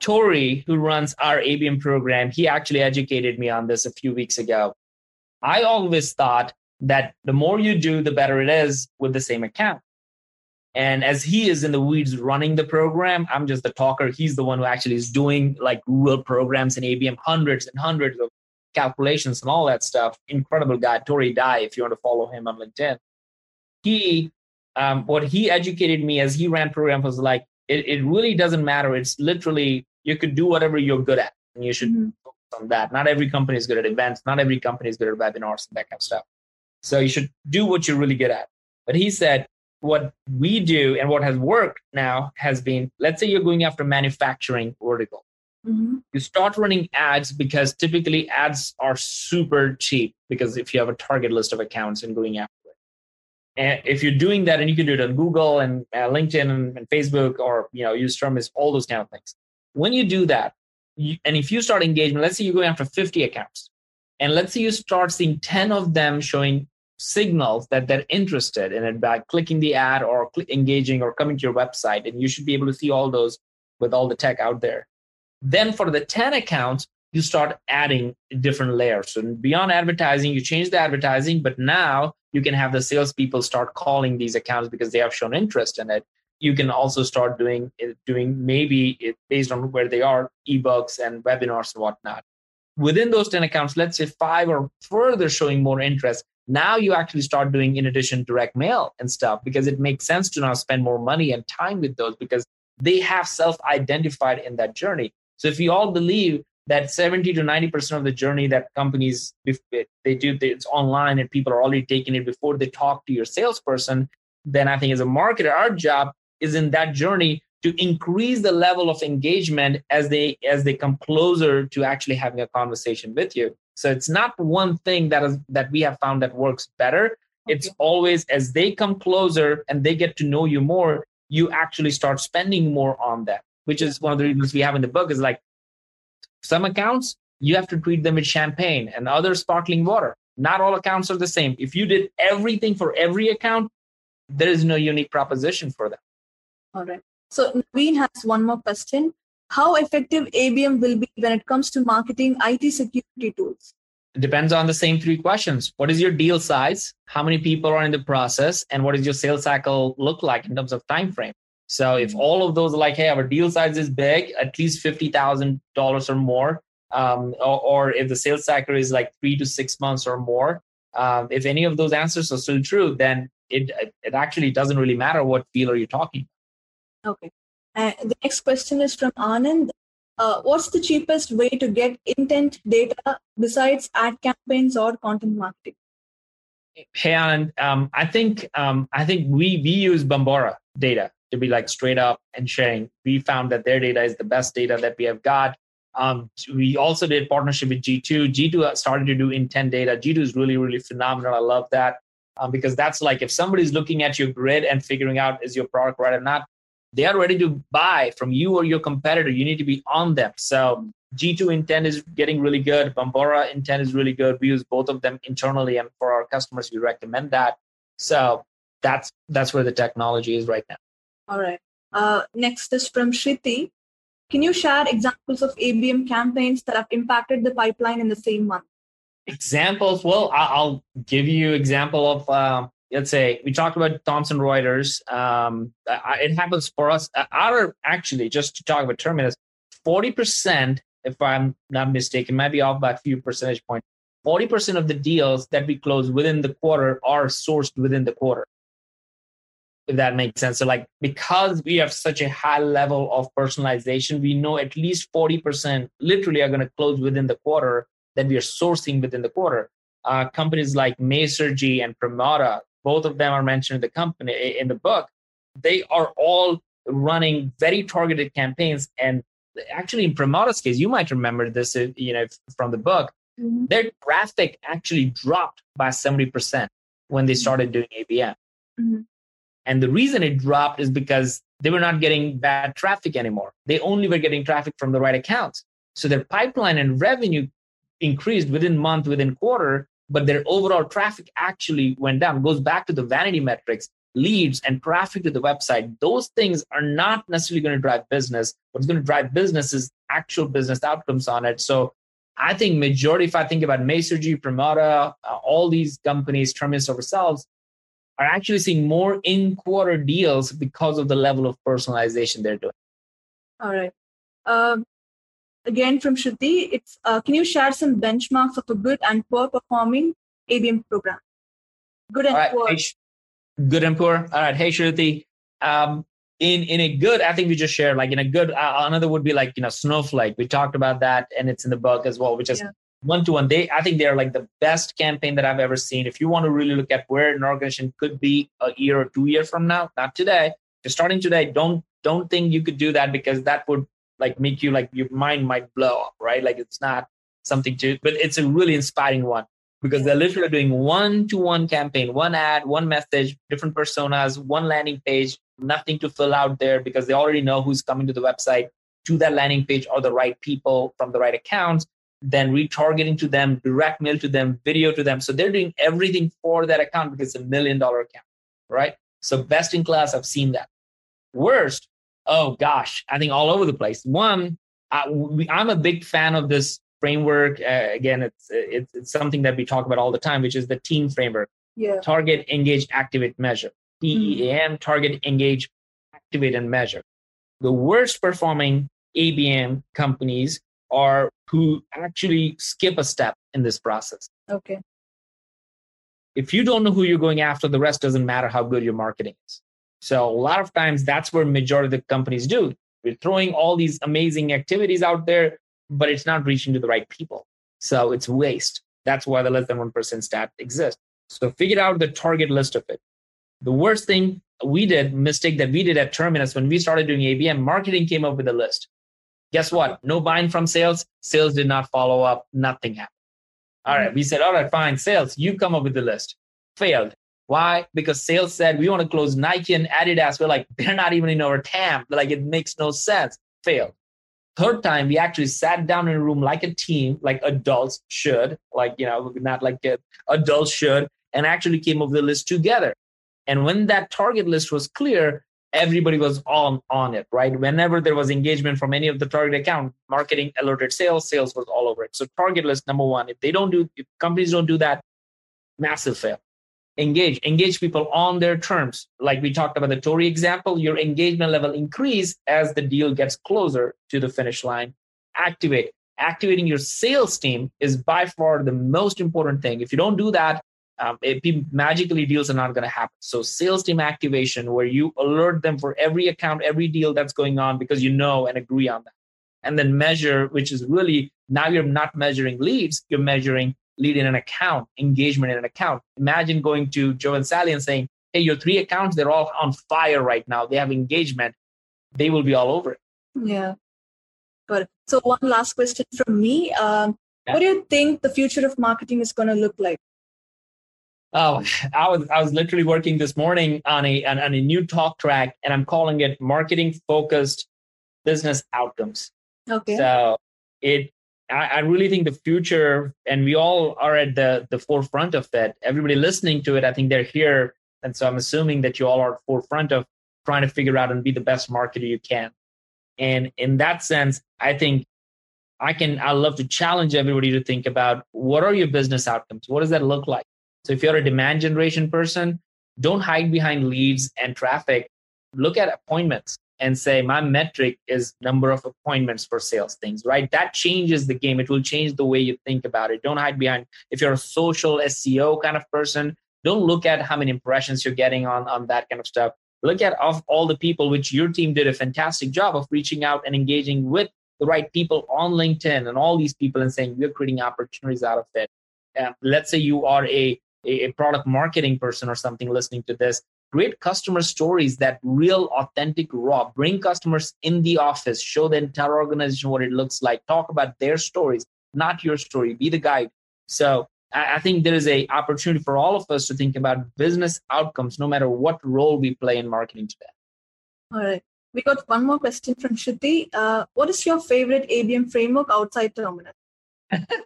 Tori who runs our ABM program, he actually educated me on this a few weeks ago. I always thought that the more you do, the better it is with the same account. And as he is in the weeds running the program, I'm just the talker. He's the one who actually is doing like real programs in ABM, hundreds and hundreds of calculations and all that stuff. Incredible guy, Tori Dye, if you want to follow him on LinkedIn. He, um, what he educated me as he ran programs was like, it, it really doesn't matter. It's literally, you could do whatever you're good at and you should mm-hmm. focus on that. Not every company is good at events. Not every company is good at webinars and that kind of stuff. So you should do what you're really good at. But he said, what we do and what has worked now has been let's say you're going after manufacturing vertical Mm-hmm. You start running ads because typically ads are super cheap because if you have a target list of accounts and going after. And if you're doing that, and you can do it on Google and uh, LinkedIn and, and, Facebook or you know use Terminus, all those kind of things. When you do that, you, and if you start engagement, let's say you're going after 50 accounts, and let's say you start seeing 10 of them showing signals that they're interested in it by clicking the ad or cl- engaging or coming to your website, and you should be able to see all those with all the tech out there then for the 10 accounts, you start adding different layers. So beyond advertising, you change the advertising, but now you can have the salespeople start calling these accounts because they have shown interest in it. You can also start doing eh, doing maybe based on where they are, ebooks and webinars and whatnot. Within those 10 accounts, let's say five or further showing more interest. Now you actually start doing in addition direct mail and stuff because it makes sense to now spend more money and time with those because they have self-identified in that journey so if we all believe that 70 to 90% of the journey that companies they do it's online and people are already taking it before they talk to your salesperson, then I think as a marketer, our job is in that journey to increase the level of engagement as they as they come closer to actually having a conversation with you. So it's not one thing that is that we have found that works better. It's always as they come closer and they get to know you more, you actually start spending more on them which is one of the reasons we have in the book is like Some accounts, you have to treat them with champagne and other sparkling water. Not all accounts are the same. If you did everything for every account, there is no unique proposition for them. All right. So Naveen has one more question. How effective ABM will be when it comes to marketing IT security tools? It depends on the same three questions. What is your deal size? How many people are in the process? And what does your sales cycle look like in terms of time frame? So if mm-hmm. all of those are like, hey, our deal size is big, at least fifty thousand dollars or more, um, or, or, if the sales cycle is like three to six months or more, um, if any of those answers are still true, then it it actually doesn't really matter what deal are you talking. Okay. Uh, the next question is from Anand. Uh, what's the cheapest way to get intent data besides ad campaigns or content marketing? Hey, Anand, um, I think um, I think we we use Bombora data to be like straight up and sharing. We found that their data is the best data that we have got. Um, we also did partnership with G2. G2 started to do intent data. G2 is really, really phenomenal. I love that um, because that's like if somebody's looking at your grid and figuring out is your product right or not, they are ready to buy from you or your competitor. You need to be on them. So G2 intent is getting really good. Bombora intent is really good. We use both of them internally, and for our customers, we recommend that. So that's that's where the technology is right now. All right. Uh, next is from Shruti. Can you share examples of ABM campaigns that have impacted the pipeline in the same month? Examples? Well, I'll give you example of uh, let's say we talked about Thomson Reuters. Um, it happens for us. Our actually, just to talk about Terminus, forty percent, if I'm not mistaken, might be off by a few percentage points. Forty percent of the deals that we close within the quarter are sourced within the quarter if that makes sense. So, like, because we have such a high level of personalization, we know at least 40% literally are going to close within the quarter that we are sourcing within the quarter. Uh, companies like Masergy and Pramata, both of them are mentioned in the company in the book. They are all running very targeted campaigns. And actually, in Pramata's case, you might remember this, you know, from the book. Mm-hmm. Their traffic actually dropped by 70% when they started doing ABM. Mm-hmm. And the reason it dropped is because they were not getting bad traffic anymore. They only were getting traffic from the right accounts. So their pipeline and revenue increased within month, within quarter, but their overall traffic actually went down. Goes back to the vanity metrics, leads and traffic to the website. Those things are not necessarily going to drive business. What's going to drive business is actual business outcomes on it. So I think majority, if I think about Masergy, Pramata, uh, all these companies, Terminus ourselves, are actually seeing more in quarter deals because of the level of personalization they're doing. All right. Um, again, from Shruti, it's uh, can you share some benchmarks of a good and poor performing ABM program? Good and poor. Hey, good and poor. All right. Hey, Shruti. Um, in in a good, I think we just shared like in a good. Uh, another would be like you know Snowflake. We talked about that, and it's in the book as well, which is yeah one to one. They, I think they're like the best campaign that I've ever seen. If you want to really look at where an organization could be a year or two years from now, not today. Just starting today, don't don't think you could do that because that would like make you like your mind might blow up, right? Like it's not something to, but it's a really inspiring one because they're literally doing one to one campaign, one ad, one message, different personas, one landing page, nothing to fill out there because they already know who's coming to the website to that landing page are the right people from the right accounts then retargeting to them, direct mail to them, video to them. So they're doing everything for that account because it's a million dollar account, right? So best in class, I've seen that. Worst, oh gosh, I think all over the place. One, I, am a big fan of this framework. Uh, again, it's, it's, it's something that we talk about all the time, which is the team framework. Yeah. Target, engage, activate, measure. TEAM, mm-hmm. target, engage, activate, and measure. The worst performing ABM companies are who actually skip a step in this process. Okay. If you don't know who you're going after, the rest doesn't matter how good your marketing is. So a lot of times that's where majority of the companies do. We're throwing all these amazing activities out there, but it's not reaching to the right people. So it's waste. That's why the less than 1% stat exists. So figure out the target list of it. The worst thing we did, mistake that we did at Terminus when we started doing ABM, marketing came up with a list. Guess what? No buying from sales. Sales did not follow up. Nothing happened. All right. We said, all right, fine. Sales, you come up with the list. Failed. Why? Because sales said we want to close Nike and Adidas. We're like, they're not even in our TAM. Like, it makes no sense. Failed. third time we actually sat down in a room like a team like adults should like you know not like adults should and actually came up with the list together and when that target list was clear everybody was on on it right? Whenever there was engagement from any of the target account marketing alerted sales sales was all over it. So target list number one if they don't do if companies don't do that massive fail. Engage engage people on their terms. Like we talked about the tory example your engagement level increase as the deal gets closer to the finish line. Activate. Activating your sales team is by far the most important thing. If you don't do that um, it, magically deals are not going to happen so sales team activation where you alert them for every account every deal that's going on because you know and agree on that and then measure which is really now you're not measuring leads you're measuring lead in an account, engagement in an account. Imagine going to Joe and Sally and saying, hey, your three accounts, they're all on fire right now. They have engagement. They will be all over it. Yeah. But so one last question from me. Um, yeah. What do you think the future of marketing is going to look like? Oh, [laughs] I was I was literally working this morning on a on, on a new talk track, and I'm calling it marketing focused business outcomes. Okay. So it I, I really think the future, and we all are at the the forefront of that. Everybody listening to it, I think they're here, and so I'm assuming that you all are forefront of trying to figure out and be the best marketer you can. And in that sense, I think I can. I love to challenge everybody to think about what are your business outcomes. What does that look like? So if you're a demand generation person, don't hide behind leads and traffic. Look at appointments and say my metric is number of appointments for sales things right? That changes the game. It will change the way you think about it. Don't hide behind if you're a social seo kind of person don't look at how many impressions you're getting on on that kind of stuff. Look at of all the people which your team did a fantastic job of reaching out and engaging with the right people on linkedin and all these people and saying we're creating opportunities out of it. Let's say you are a a product marketing person or something listening to this create customer stories that real authentic raw bring customers in the office show the entire organization what it looks like talk about their stories not your story be the guide so i think there is a opportunity for all of us to think about business outcomes no matter what role we play in marketing today all right we got one more question from Shruti. Uh, what is your favorite ABM framework outside Terminus?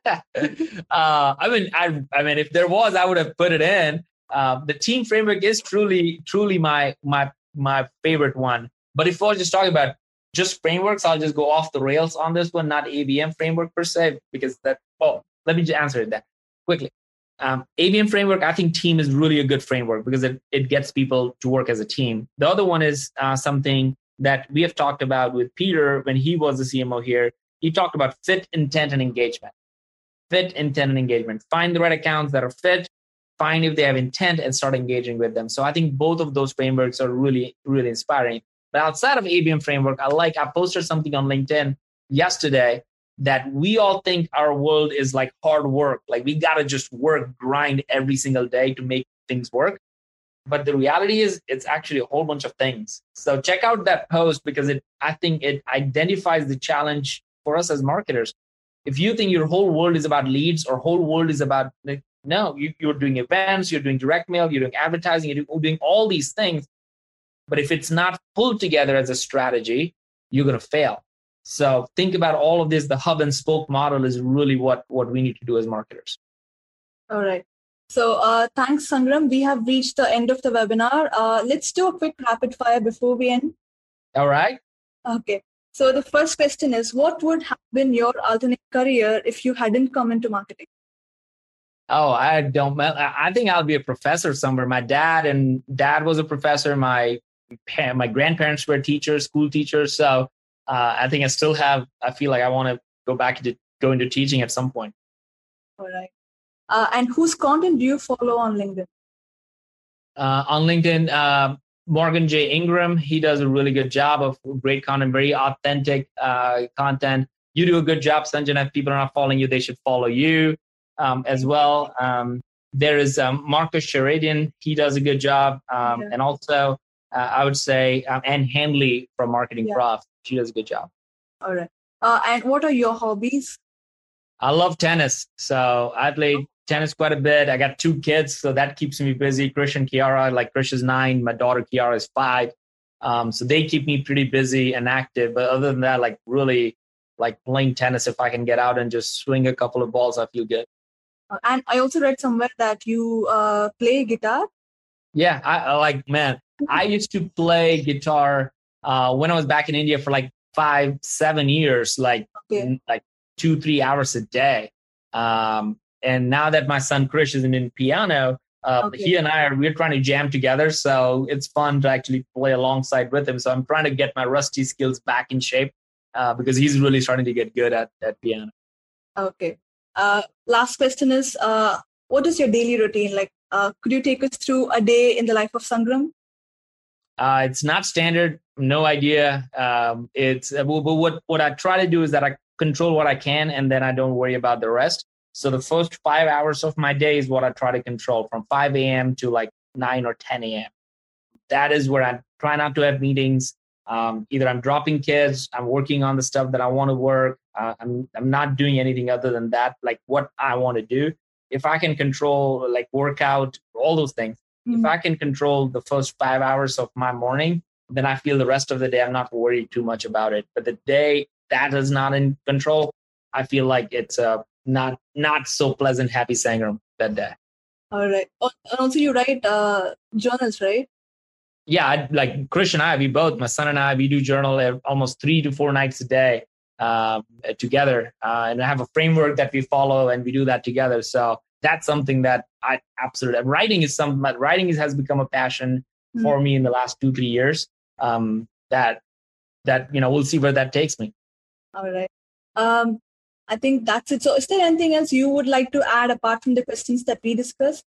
[laughs] uh, I mean, I, I mean, if there was, I would have put it in. Uh, the team framework is truly truly my my my favorite one. But if we're just talking about just frameworks, I'll just go off the rails on this one, not ABM framework per se, because that. Oh, let me just answer that quickly. Um, ABM framework, I think team is really a good framework because it, it gets people to work as a team. The other one is uh, something that we have talked about with Peter when he was the CMO here. He talked about fit, intent, and engagement. Fit, intent, and engagement. Find the right accounts that are fit, find if they have intent and start engaging with them. So I think both of those frameworks are really, really inspiring. But outside of ABM framework, I like, I posted something on LinkedIn yesterday that we all think our world is like hard work. Like we got to just work, grind every single day to make things work. But the reality is it's actually a whole bunch of things. So check out that post because it, I think it identifies the challenge for us as marketers. If you think your whole world is about leads or whole world is about no, you, you're doing events, you're doing direct mail, you're doing advertising, you're doing all these things. But if it's not pulled together as a strategy, you're going to fail. So think about all of this. The hub and spoke model is really what, what we need to do as marketers. All right. So uh, thanks, Sangram. We have reached the end of the webinar. Uh, let's do a quick rapid fire before we end. All right. Okay. So the first question is, what would have been your alternate career if you hadn't come into marketing? Oh, I don't. I think I'll be a professor somewhere. My dad and dad was a professor. My my grandparents were teachers, school teachers. So uh, I think I still have. I feel like I want to go back to go into teaching at some point. All right. Uh, and whose content do you follow on LinkedIn? Uh, on LinkedIn, uh, Morgan J. Ingram. He does a really good job of great content, very authentic uh, content. You do a good job, Sanjana. If people are not following you, they should follow you um, as well. Um, there is um, Marcus Sheridan. He does a good job. Um, yeah. And also, uh, I would say um, Ann Handley from Marketing yeah. Prof. She does a good job. All right. Uh, and what are your hobbies? I love tennis. So I play tennis quite a bit. I got two kids, so that keeps me busy. Krish and Kiara, like Krish is nine, my daughter Kiara is five. Um, so they keep me pretty busy and active. But other than that, like really like playing tennis. If I can get out and just swing a couple of balls, I feel good. And I also read somewhere that you uh, play guitar. Yeah, I, I like man. I [laughs] used to play guitar uh, when I was back in India for like five, seven years, like Okay. like two, three hours a day. Um, and now that my son Krish is in piano, uh, Okay. he and I are we're trying to jam together. So it's fun to actually play alongside with him. So I'm trying to get my rusty skills back in shape uh, because he's really starting to get good at at piano. Okay. Uh, last question is, uh, what is your daily routine like? Uh, could you take us through a day in the life of Sangram? Uh, it's not standard. No idea. Um, it's uh, but what what I try to do is that I control what I can, and then I don't worry about the rest. So the first five hours of my day is what I try to control, from 5 a.m. to like 9 or 10 a.m. That is where I try not to have meetings. Um, either I'm dropping kids, I'm working on the stuff that I want to work. Uh, I'm I'm not doing anything other than that, like what I want to do. If I can control like workout, all those things if I can control the first five hours of my morning, then I feel the rest of the day I'm not worried too much about it. But the day that is not in control, I feel like it's a not not so pleasant, happy Sangram that day. All right. Oh, and also, you write uh, journals, right? Yeah, I, like Krish and I, we both, my son and I, we do journal almost three to four nights a day um, uh, together, uh, and I have a framework that we follow, and we do that together. So that's something that I absolutely writing is something that writing is, has become a passion Hmm. for me in the last two three years. Um, that that you know we'll see where that takes me. All right. Um, I think that's it. So, is there anything else you would like to add apart from the questions that we discussed?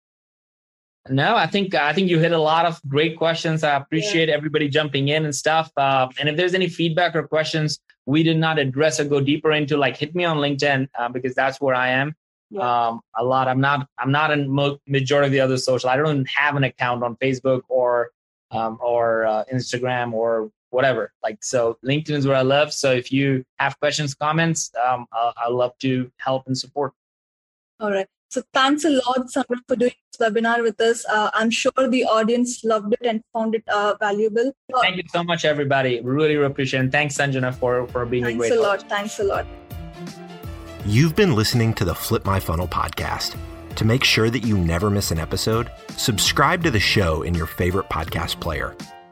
No, I think I think you hit a lot of great questions. I appreciate everybody jumping in and stuff. Uh, and if there's any feedback or questions we did not address or go deeper into, like hit me on LinkedIn uh, because that's where I am. Yeah. Um, a lot. I'm not. I'm not in mo- majority of the other social. I don't have an account on Facebook or um, or uh, Instagram or whatever. Like so, LinkedIn is where I love. So if you have questions, comments, um, I'll, I'll love to help and support. All right. So, thanks a lot, Sangram, for doing this webinar with us. Uh, I'm sure the audience loved it and found it uh, valuable. Uh, Thank you so much, everybody. Really appreciate it. And thanks, Sanjana, for for being a thanks great a host. lot. Thanks a lot. You've been listening to the Flip My Funnel podcast. To make sure that you never miss an episode, subscribe to the show in your favorite podcast player.